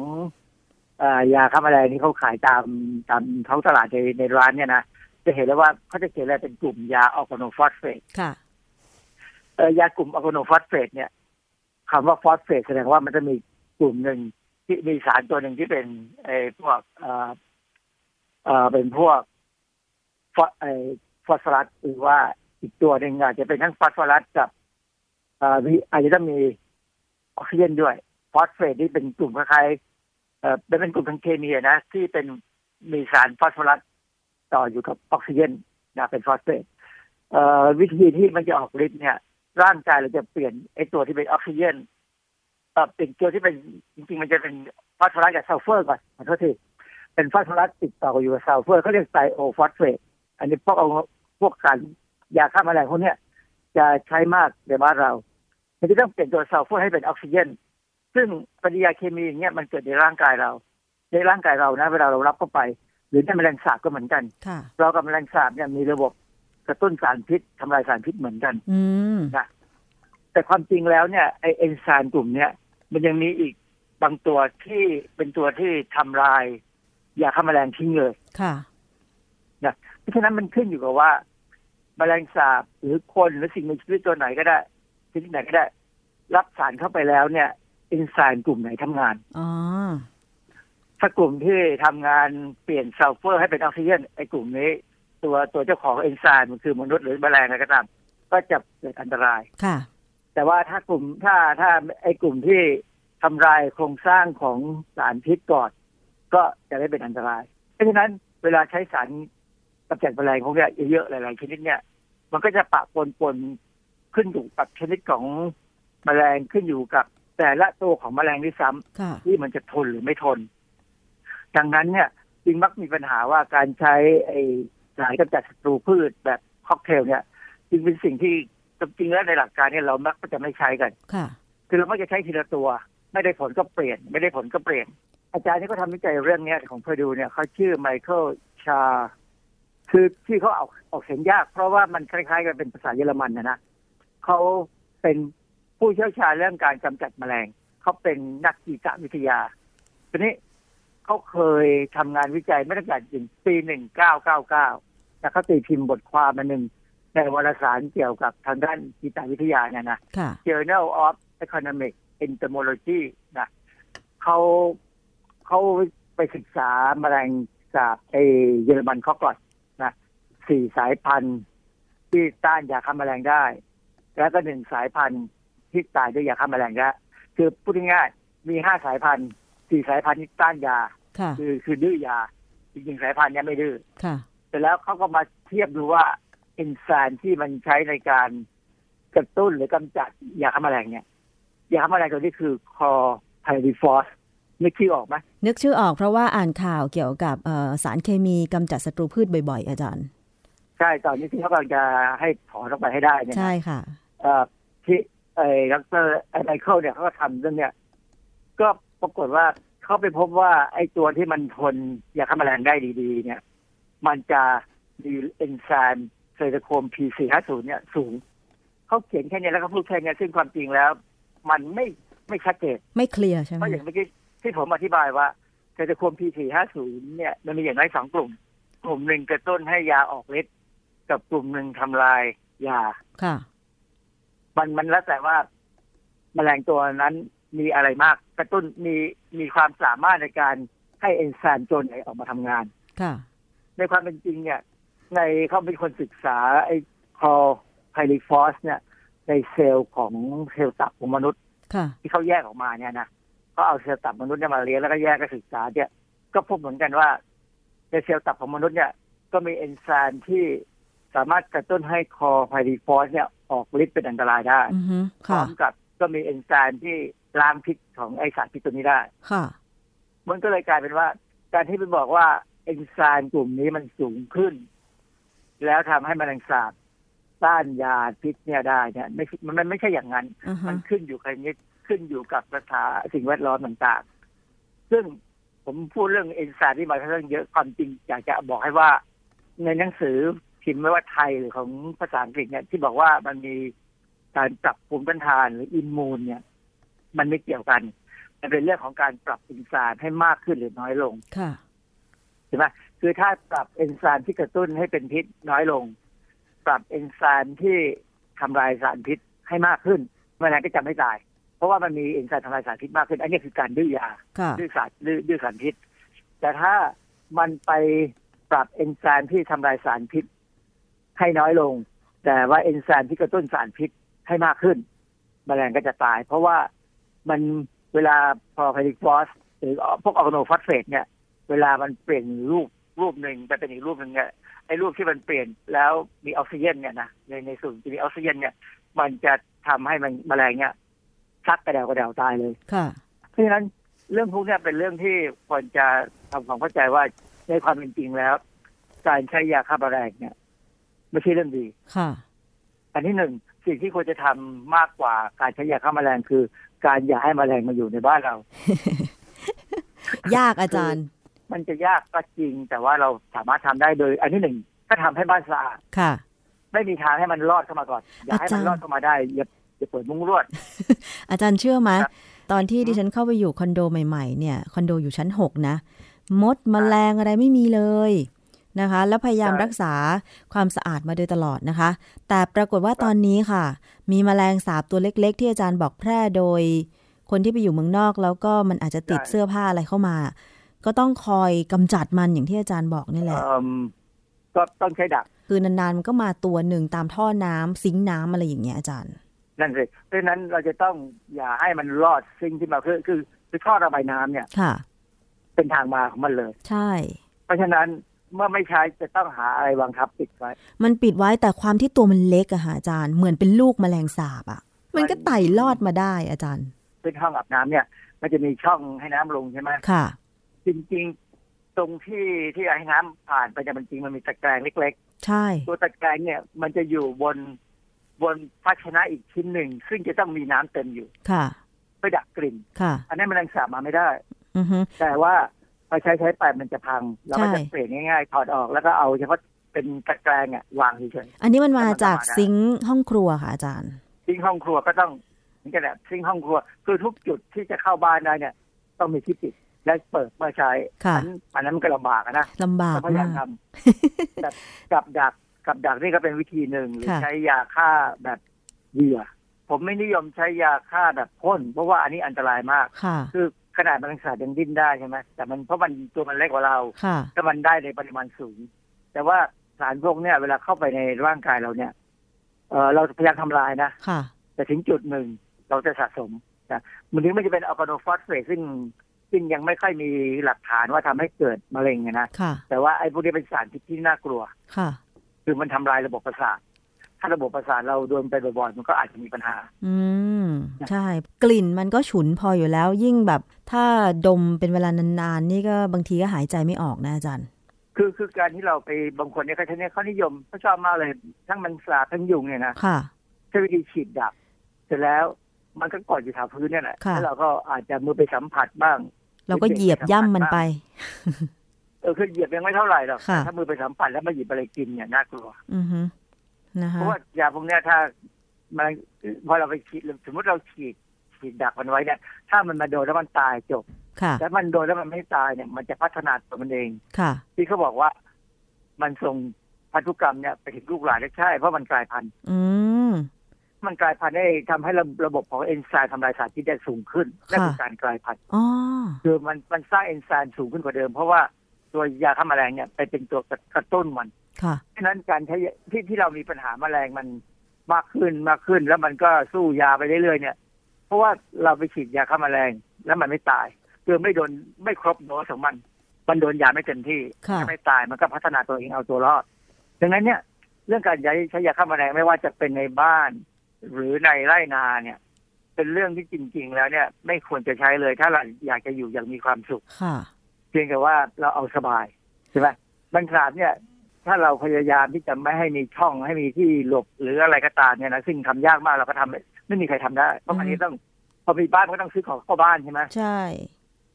เอ่อยาฆ่าแมลงที่เขาขายตามตามท้องตลาดในในร้านเนี่ยนะจะเห็นแล้วว่าเขาจะเขียนอะไรเป็นกลุ่มยาออกโนฟอสเฟตค่ะเอ่อยากลุ่มออกโนฟอสเฟตเนี่ยคำว่าฟอสเฟตแสดงว่ามันจะมีกลุ่มหนึ่งที่มีสารตัวหนึ่งที่เป็นไอ้พวกเอ่อเอ่อเป็นพวกฟอสไอ้ฟอสฟอรัสหรือว่าอีกตัวหนึ่งอาจจะเป็นทั้งฟอสฟอรัสกับ เอ่อาจจะต้องมีออกซิเจนด้วยฟอสเฟตที่เป็นกลุ่มคล้ายๆเป็นเป็นกลุ่มทางเคมีนะที่เป็นมีสารฟอสฟอรัสต่ออยู่กับออกซิเจนนะเป็นฟอสเฟตวิธีที่มันจะออกฤทธิ์เนี่ยร่างกายเราจะเปลี่ยนไอตัวที่เป็นออกซิเจนเอ่อเป็นตัวที่เป็นจริงๆ มันจะเป็นฟอสฟอรัสกับซัลเฟอร์ก่อนขอโทษทีเป็นฟอสฟอรัสติดต่ออยู่กับซัลเฟอร์เขาเรียก thiophosphate อันนี้พวกเอาพวกการยาฆ่าแมลงพวกเนี้ย จะใช้มากในบ้านเรามันจะต้องเปลี่ยนตัวซัลเฟอร์ให้เป็นออกซิเจนซึ่งปฏิกิริยาเคมีอย่างเงี้ยมันเกิดในร่างกายเรา ในร่างกายเรานะเวลาเรารับเข้าไป หรือในแมลงสาบก็เหมือนกันค่ะเรากับแมลงสาบเนี่ยมีระบบกระตุ้นสารพิษทำลายสารพิษเหมือนกันอืมแต่ความจริงแล้วเนี่ยไอเอนไซม์กลุ่มเนี้ยมันยังมีอีกบางตัวที่เป็นตัวที่ทำลายยาฆ่าแมลงทิ้งเลยค่ะเพราะฉะนั้นมันขึ้นอยู่กับว่า แมลงสาบหรือคนหรือสิ่งมีชีวิตตัวไหนก็ได้ชนิดไหนก็ได้ รับสารเข้าไปแล้วเนี่ยเอนไซม์กลุ่มไหนทำงานอ๋อถ้ากลุ่มที่ทำงานเปลี่ยนซัลเฟอร์ให้เป็นออกซิเจนไอ้กลุ่มนี้ ตัวตัวเจ้าของเอนไซม์มันคือมนุษย์หรือแมลงอะไรก็ตามก็จะเกิดอันตรายค่ะ แต่ว่าถ้ากลุ่มถ้าถ้าไอ้กลุ่มที่ทำลายโครงสร้างของสารพิษก่อนก็จะได้เป็นอันตราย เพราะฉะนั้นเวลาใช้สารกำจัดแมลงพวกเนี้ยเยอะๆหลายๆชนิดเนี่ย มันก็จะปะปนปนๆขึ้นอยู่กับชนิดของแมลงขึ้นอยู่กับแต่ละตัวของแมลงด้วยซ้ำค่ะที่มันจะทนหรือไม่ทน ดังนั้นเนี่ยจึงมักมีปัญหาว่าการใช้ไอ้สารกำจัดศัตรูพืชแบบค็อกเทลเนี่ยจึงเป็นสิ่งที่จริงๆแล้วในหลักการเนี่ยเรามักจะไม่ใช้กันค่ะคือเรามักจะใช้ทีละตัว ไม่ได้ผลก็เปลี่ยน ไม่ได้ผลก็เปลี่ยน อาจารย์ที่เขาทำวิจัยเรื่องเนี้ยของเพอร์ดูเนี่ยเขาชื่อไมเคิลชา คือที่เขาออกออกเสียงยาก เพราะว่ามันคล้ายๆ กันเป็นภาษาเยอรมันนะนะเขาเป็นผู้เชี่ยวชาญเรื่องการกำจัดแมลงเขาเป็นนักกีตวิทยาทีนี้เขาเคยทำงานวิจัยไม่ตั้งแต่ถึงปีหนึ่งเก้าเก้าเก้าแต่เขาตีพิมพ์บทความมาหนึ่งในวารสารเกี่ยวกับทางด้านกีตวิทยาเนี่ยนะค่ะ Journal of Economic Entomology นะเขาเขาไปศึกษาแมลงสาบไอเยอรมันเขาก่อนนะ สี่สายพันธุ์ที่ต้านยาฆ่าแมลงได้ แล้วก็หนึ่งสายพันธุ์ที่ตายด้วยยาฆ่าแมลงได้ คือพูดง่ายๆมีห้าสายพันธุ์สี่สายพันธุ์ที่ต้านยาค่ะคือคือดื้อยาจริงๆสายพันธุ์เนี้ยไม่ดื้อค่ะเสร็จแล้วเขาก็มาเทียบดูว่าเอนไซม์ที่มันใช้ในการกระตุ้นหรือกำจัดยาฆ่าแมลงเนี่ยยาฆ่าแมลงตัวนี้คือคอไพริฟอสนึกชื่อออกไหมนึกชื่อออกเพราะว่าอ่านข่าวเกี่ยวกับเอ่อสารเคมีกำจัดศัตรูพืชบ่อย ๆ อาจารย์ ใช่ตอนนี้ที่เขากำลังจะให้ถอนออกไปให้ได้เนี่ยนะใช่ค่ะเอ่อที่ไอ้ดรไมเคิลเนี่ยเขาก็ทำเรื่องเนี้ยก็ปรากฏว่าเขาไปพบว่าไอ้ตัวที่มันทนยาฆ่าแมลงได้ดีๆ เนี่ย มันจะมีเอนไซม์ cytochrome P450 เนี่ยสูงเขาเขียนแค่นี้แล้วก็พูดแค่นี้ซึ่งความจริงแล้ว มันไม่ไม่ชัดเจนไม่เคลียร์ใช่ไหเพมราะอย่างเมื่อกี้ที่ผมอธิบายว่าไซโตโครม P450 เนี่ยมันมีอย่างไรสองกลุ่ม กลุ่มหนึ่งกระตุ้นให้ยาออกฤทธิ์ กับกลุ่มหนึ่งทำลายยาค่ะ มันมันแล้วแต่ว่าแมลงตัวนั้นมีอะไรมากกระตุ้นมีมีความสามารถในการให้เอนไซม์ตัวไหนออกมาทำงาน ค่ะ ในความเป็นจริงเนี่ย ในเขาเป็นคนศึกษาไอ้คลอร์ไพริฟอสเนี่ย ในเซลล์ของเซลล์ตับของมนุษย์ค่ะที่เขาแยกออกมาเนี่ยนะเขาเอาเซลล์ตับมนุษย์เนี่ยมาเลี้ยงแล้วก็แยกก็ศึกษาเนี่ยก็พบเหมือนกันว่า ในเซลล์ตับของมนุษย์เนี่ย ก็มีเอนไซม์ที่ สามารถกระตุ้นให้คลอร์ไพริฟอสเนี่ยออกฤทธิ์เป็นอันตรายได้อือฮึพร้อค่ะมกับก็มีเอนไซม์ที่ล้างพิษของไอสารพิษตัวนี้ได้ค่ะมันก็เลยกลายเป็นว่า การที่ไปบอกว่าเอนไซม์กลุ่มนี้มันสูงขึ้น แล้วทำให้แมลงสาบต้านยาพิษเนี่ยได้เนี่ยไม่มันมันไม่ใช่อย่างนั้นอือฮะมันขึ้นอยู่กับนิดขึ้นอยู่กับสถาสิ่งแวดล้อมต่างๆ ซึ่งผมพูดเรื่องเอนไซม์ที่มาค่อนข้างเยอะความจริงอยากจะบอกให้ว่าในหนังสือ พิมพ์ไม่ว่าไทยหรือของภาษาอังกฤษเนี่ยที่บอกว่ามันมีการปรับภูมิต้านทานหรืออิมมูนเนี่ย มันไม่เกี่ยวกัน มันเป็นเรื่องของการปรับเอนไซม์ให้มากขึ้นหรือน้อยลงค่ะใช่ไหมคือถ้าปรับเอนไซม์ที่กระตุ้นให้เป็นพิษน้อยลง ปรับเอนไซม์ที่ทำลายสารพิษให้มากขึ้นแมลงก็จะไม่ตาย เพราะว่ามันมีเอนไซม์ทำลายสารพิษมากขึ้น อันนี้คือการดื้อยาค่ะดื้อสารดื้อดื้อสารพิษ แต่ถ้ามันไปปรับเอนไซม์ที่ทำลายสารพิษ ให้น้อยลง แต่ว่าเอนไซม์ที่กระตุ้นสารพิษให้มากขึ้นแมลงก็จะตาย เพราะว่ามันเวลาคลอร์ไพริฟอสหรือพวกออร์กาโนฟอสเฟตเนี่ย เวลามันเปลี่ยนรูปรูปหนึ่งไปเป็นอีกรูปหนึ่งเนี่ยไอ้รูปที่มันเปลี่ยนแล้วมีออกซิเจนเนี่ยนะในในส่วนที่มีออกซิเจนเนี่ย มันจะทำให้มันแมลงเนี่ยชักกระเดวกระเดวตายเลยค่ะเพราะฉะนั้นเรื่องพวกเนี้ยเป็นเรื่องที่ควรจะทำความเข้าใจว่าในความเป็นจริงแล้ว การใช้ยาฆ่าแมลงเนี่ย ไม่ใช่เรื่องดีค่ะ อันที่หนึ่งสิ่งที่ควรจะทำมากกว่าการใช้ยาฆ่าแมลงคือ การอย่าให้แมลงมาอยู่ในบ้านเรา ยากอาจารย์ มันจะยากก็จริง แต่ว่าเราสามารถทำได้โดย อันที่หนึ่งก็ทำให้บ้านสะอาดค่ะ ไม่มีทางให้มันรอดเข้ามาก่อน อย่าให้มันรอดเข้ามาได้อย่าอย่าเปิดมุ้งลวด อาจารย์เชื่อไหมครับตอนที่ดิฉันเข้าไปอยู่คอนโดใหม่ ๆ เนี่ย คอนโดอยู่ชั้นหกนะ มดมแมลงอะไรไม่มีเลย นะคะ แล้วพยายามใช่รักษาความสะอาดมาโดยตลอดนะคะ แต่ปรากฏว่าตอนนี้ค่ะ มีแมลงสาบตัวเล็ก ๆ ที่อาจารย์บอกแพร่โดย คนที่ไปอยู่เมืองนอก แล้วก็มันอาจจะติดเสื้อผ้าอะไรเข้ามา ก็ต้องคอยกำจัดมันอย่างที่อาจารย์บอกนี่แหละเอิ่มก็ต้องใช้ดักคือนานๆมันก็มาตัวหนึ่งตามท่อน้ำซิงค์น้ำอะไรอย่างเงี้ยอาจารย์ นั่นสิเพราะฉะนั้นเราจะต้องอย่าให้มันรอดซิ่งที่มาคือคือคือท่อระบายน้ำเนี่ยค่ะ เป็นทางมาของมันเลย ใช่ เพราะฉะนั้น เมื่อไม่ใช้จะต้องหาอะไรวางทับปิดไว้ มันปิดไว้แต่ความที่ตัวมันเล็กอะค่ะอาจารย์ เหมือนเป็นลูกแมลงสาบอะมันก็ไต่ลอดมาได้อาจารย์เป็นห้องอาบน้ำเนี่ย มันจะมีช่องให้น้ำลงใช่ไหมค่ะ จริงๆ ตรงที่ที่ให้น้ำผ่านไปเนี่ยมันจริงมันมีตะแกรงเล็กใช่ๆตัวตะแกรงเนี่ย มันจะอยู่บนบนภาชนะอีกชิ้นหนึ่งซึ่งจะต้องมีน้ำเต็มอยู่ค่ะเพื่อดักกลิ่นค่ะ อันนั้นแมลงสาบมาไม่ได้อือฮึแต่ว่าพ อใช้ใช้ไปมันจะพัง เราก็ใช่จะเปลี่ยนง่ายๆถอดออกแล้วก็เอาเฉพาะเป็นตะแกรงอะวางเฉยอันนี้มันมาจากธรรมดาซิงค์ห้องครัวค่ะอาจารย์ๆซิงค์ห้องครัวก็ต้องเหมือนกันแหละซิงค์ห้องครัว คือทุกจุดที่จะเข้าบ้านได้เนี่ย ต้องมีที่ปิดและเปิดเมื่อใช้ค่ะอันอันนั้นมันก็ลำบากอะนะลำบากเราพยายามมากทำแต่กับดักกับดักนี่ก็เป็นวิธีหนึ่งหรือค่ะใช้ยาฆ่าแบบเหยื่อผมไม่นิยมใช้ยาฆ่าแบบพ่นเพราะว่าอันนี้อันตรายมากค่ะคือ ขนาดแมลงสาบยังดิ้นได้ใช่ไหมแต่มันเพราะมันตัวมันเล็กกว่าเราค่ะถ้ามันได้ในปริมาณสูง แต่ว่าสารพวกเนี้ยเวลาเข้าไปในร่างกายเราเนี่ยเออเราพยายามทำลายนะค่ะแต่ถึงจุดหนึ่งเราจะสะสมนะมันถึงมันจะเป็นอัลกาโนฟอสเฟตซึ่งซึ่งยังไม่ค่อยมีหลักฐานว่าทำให้เกิดมะเร็งอะนะค่ะแต่ว่าไอ้พวกนี้เป็นสารพิษที่น่ากลัวค่ะ คือมันทำลายระบบประสาท ถ้าระบบประสาทเราโดนไปบ่อยๆมันก็อาจจะมีปัญหา อืม ใช่ กลิ่นมันก็ฉุนพออยู่แล้ว ยิ่งแบบ ถ้าดมเป็นเวลานานๆ นี่ก็บางทีก็หายใจไม่ออกนะอาจารย์ คือคือการที่เราไปบางคนเนี่ยเขาใช้เนี่ยเขานิยมเขาชอบมากเลย ทั้งมันสาบทั้งยุงเนี่ยนะค่ะใช้วิธีฉีดดับ เสร็จแล้วมันก็กอดอยู่แถวพื้นเนี่ยแหละค่ะแล้วเราก็อาจจะมือไปสัมผัสบ้าง เราก็เหยียบย่ำมันไป เออคือเหยียบยังไม่เท่าไหร่หรอกค่ะแต่ถ้ามือไปสัมผัสแล้วมาหยิบอะไรกินเนี่ยน่ากลัว อือฮึนะ เพคะราะว่ายาพวกเนี้ยถ้ามันพอเราไปฉีดสมมติเราฉีดฉีดดักมันไว้เนี่ยถ้ามันมาโดนแล้วมันตายจบค่ะแต่มันโดนแล้วมันไม่ตายเนี่ย มันจะพัฒนาตัวมันเองค่ะ ที่เขาบอกว่ามันส่งพันธุกรรมเนี่ยไปถึงลูกหลานได้ใช่ เพราะมันกลายพันธุ์อืมมันกลายพันธุ์ได้ทำให้ระระบบของเอนไซม์ทำลายสารพิษได้สูงขึ้นนั่นคือค่ะการกลายพันธุ์อ๋อคือมันมันสร้างเอนไซม์สูงขึ้นกว่าเดิม เพราะว่าตัวยาฆ่าแมลงเนี่ยไปเป็นตัวกระตุ้นมัน ค่ะฉะนั้นการใช้ที่ที่เรามีปัญหาแมลงมันมากขึ้นมากขึ้น แล้วมันก็สู้ยาไปเรื่อยๆเนี่ย เพราะว่าเราไปฉีดยาฆ่าแมลงแล้วมันไม่ตายคือไม่โดนไม่ครบโดสของมัน มันโดนยาไม่เต็มที่ค่ะไม่ตายมันก็พัฒนาตัวเองเอาตัวรอดดังนั้นเนี่ย เรื่องการใช้ใช้ยาฆ่าแมลงไม่ว่าจะเป็นในบ้าน หรือในไร่นาเนี่ย เป็นเรื่องที่จริง ๆ แล้วเนี่ย ไม่ควรจะใช้เลย ถ้าเราอยากจะอยู่อย่างมีความสุขค่ะเพียงแต่ว่าเราเอาสบายใช่ไหมบางครั้งเนี่ย ถ้าเราพยายามที่จะไม่ให้มีช่องให้มีที่หลบหรืออะไรก็ตามเนี่ยนะซึ่งทำยากมากเราก็ทำไม่ไม่มีใครทำได้เพราะอันนี้ต้องพอมีบ้านก็ต้องซื้อของเข้าบ้านใช่ไหมใช่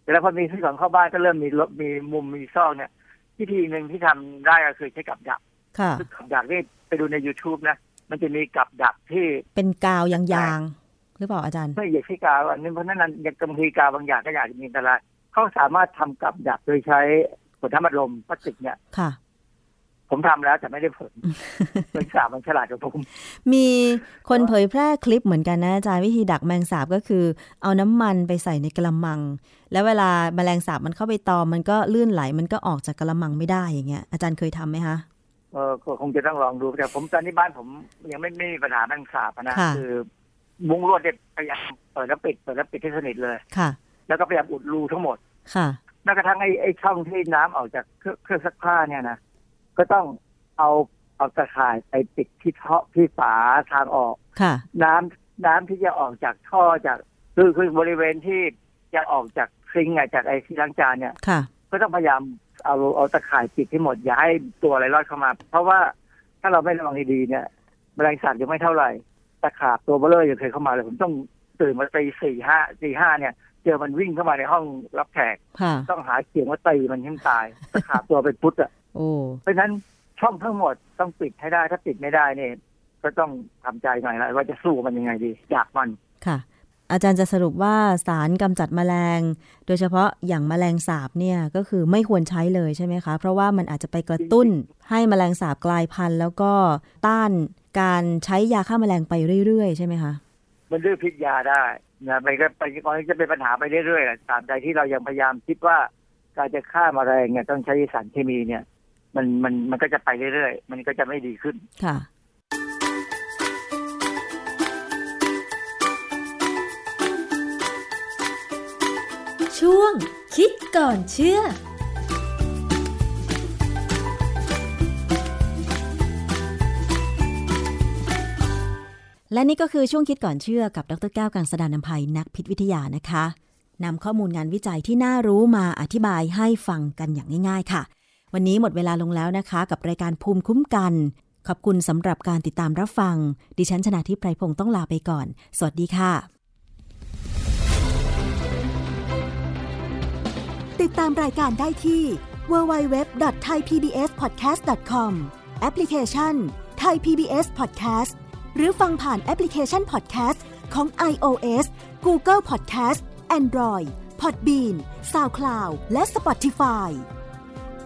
แต่แล้วพอมีซื้อของเข้าบ้านก็เริ่มมีลบมีมุมมีซอกเนี่ยวิธีหนึ่งที่ทำได้ก็คือใช้กับดักค่ะคือกับดักนี่ไปดูใน youtube นะมันจะมีกับดักที่เป็นกาวยางๆหรือเปล่าอาจารย์ไม่เหยียดที่กาวอันนี้เพราะฉะนั้นยังบางทีกาวบางอย่างก็อยากจะมีอันตรายเขาสามารถทำกับดักโดยใช้ขวดน้ำอัดลมพลาสติกเนี่ยค่ะ ผมทำแล้วแต่ไม่ได้ผลเป็นสาบมันฉลาดกว่าผม มีคนเผยแพร่คลิปเหมือนกันนะอาจารย์วิธีดักแมงสาบก็คือ เอาน้ำมันไปใส่ในกระมัง แล้วเวลาแมลงสาบมันเข้าไปตอมมันก็ลื่นไหลมันก็ออกจากกระมังไม่ได้อย่างเงี้ยอาจารย์เคยทำไหมคะเออก็คงจะต้องลองดูแต่ผมตอนนี้บ้านผมยังไม่ไม่มีปัญหาแมงสาบอะนะค่ะคือมุ้งลวดเนี่ยพยายามเปิดแล้วปิดเปิดแล้วปิดให้สนิทเลยค่ะ แล้วก็พยายามอุดรูทั้งหมดค่ะแม้กระทั่งไอ้ไอ้ช่องที่น้ำออกจากเครื่องเครื่องซักผ้าเนี่ยนะ ก็ต้องเอาเอาตะข่ายไปปิดที่ท่อที่ฝาทางออก ค่ะ น้ำน้ำที่จะออกจากท่อจากคือคือบริเวณที่จะออกจากซิงค์อะจากไอ้ที่ล้างจานเนี่ย ค่ะ ก็ต้องพยายามเอาเอาตะข่ายปิดให้หมดอย่าให้ตัวอะไรรอดเข้ามา เพราะว่าถ้าเราไม่ระวังดีๆเนี่ยแมลงสาบยังไม่เท่าไหร่ตะขาบตัวเบลเลอร์ยังเคยเข้ามาเลยผมต้องตื่นมาตีสี่ห้าตีห้าเนี่ย เจอมันวิ่งเข้ามาในห้องรับแขก ค่ะ ต้องหาเขียงว่าตีมันให้มันตายตะขาบตัวเป็นพุทธอะ โอ้เพราะฉะนั้นช่องทั้งหมดต้องปิดให้ได้ถ้าปิดไม่ได้เนี่ยก็ต้องทำใจหน่อยละว่าจะสู้มันยังไงดีอยากมันค่ะ อาจารย์จะสรุปว่าสารกำจัดแมลง โดยเฉพาะอย่างแมลงสาบเนี่ยก็คือไม่ควรใช้เลยใช่ไหมคะ เพราะว่ามันอาจจะไปกระตุ้นให้แมลงสาบกลายพันธุ์ แล้วก็ต้านการใช้ยาฆ่าแมลงไปเรื่อยๆ ใช่ไหมคะ มันดื้อพิษยาได้นะมันก็ไปมันจะเป็นปัญหาไปเรื่อยๆแหละตามใจที่เรายังพยายามคิดว่า การจะฆ่ามาแมลงเนี่ยต้องใช้สารเคมีเนี่ย มันมันมันก็จะไปเรื่อยๆ มันก็จะไม่ดีขึ้นค่ะ ช่วงคิดก่อนเชื่อและนี่ก็คือช่วงคิดก่อนเชื่อกับดรแก้วกังสดานนภัยนักพิษวิทยานะคะนำข้อมูลงานวิจัยที่น่ารู้มาอธิบายให้ฟังกันอย่างง่าย ๆ ค่ะ วันนี้หมดเวลาลงแล้วนะคะ กับรายการภูมิคุ้มกัน ขอบคุณสำหรับการติดตามรับฟัง ดิฉันชนะทิพไพรพงศ์ต้องลาไปก่อน สวัสดีค่ะ ติดตามรายการได้ที่ www.thaipbspodcast.com แอปพลิเคชัน Thai PBS Podcast หรือฟังผ่านแอปพลิเคชัน Podcast ของ iOS Google Podcast Android Podbean SoundCloud และ Spotify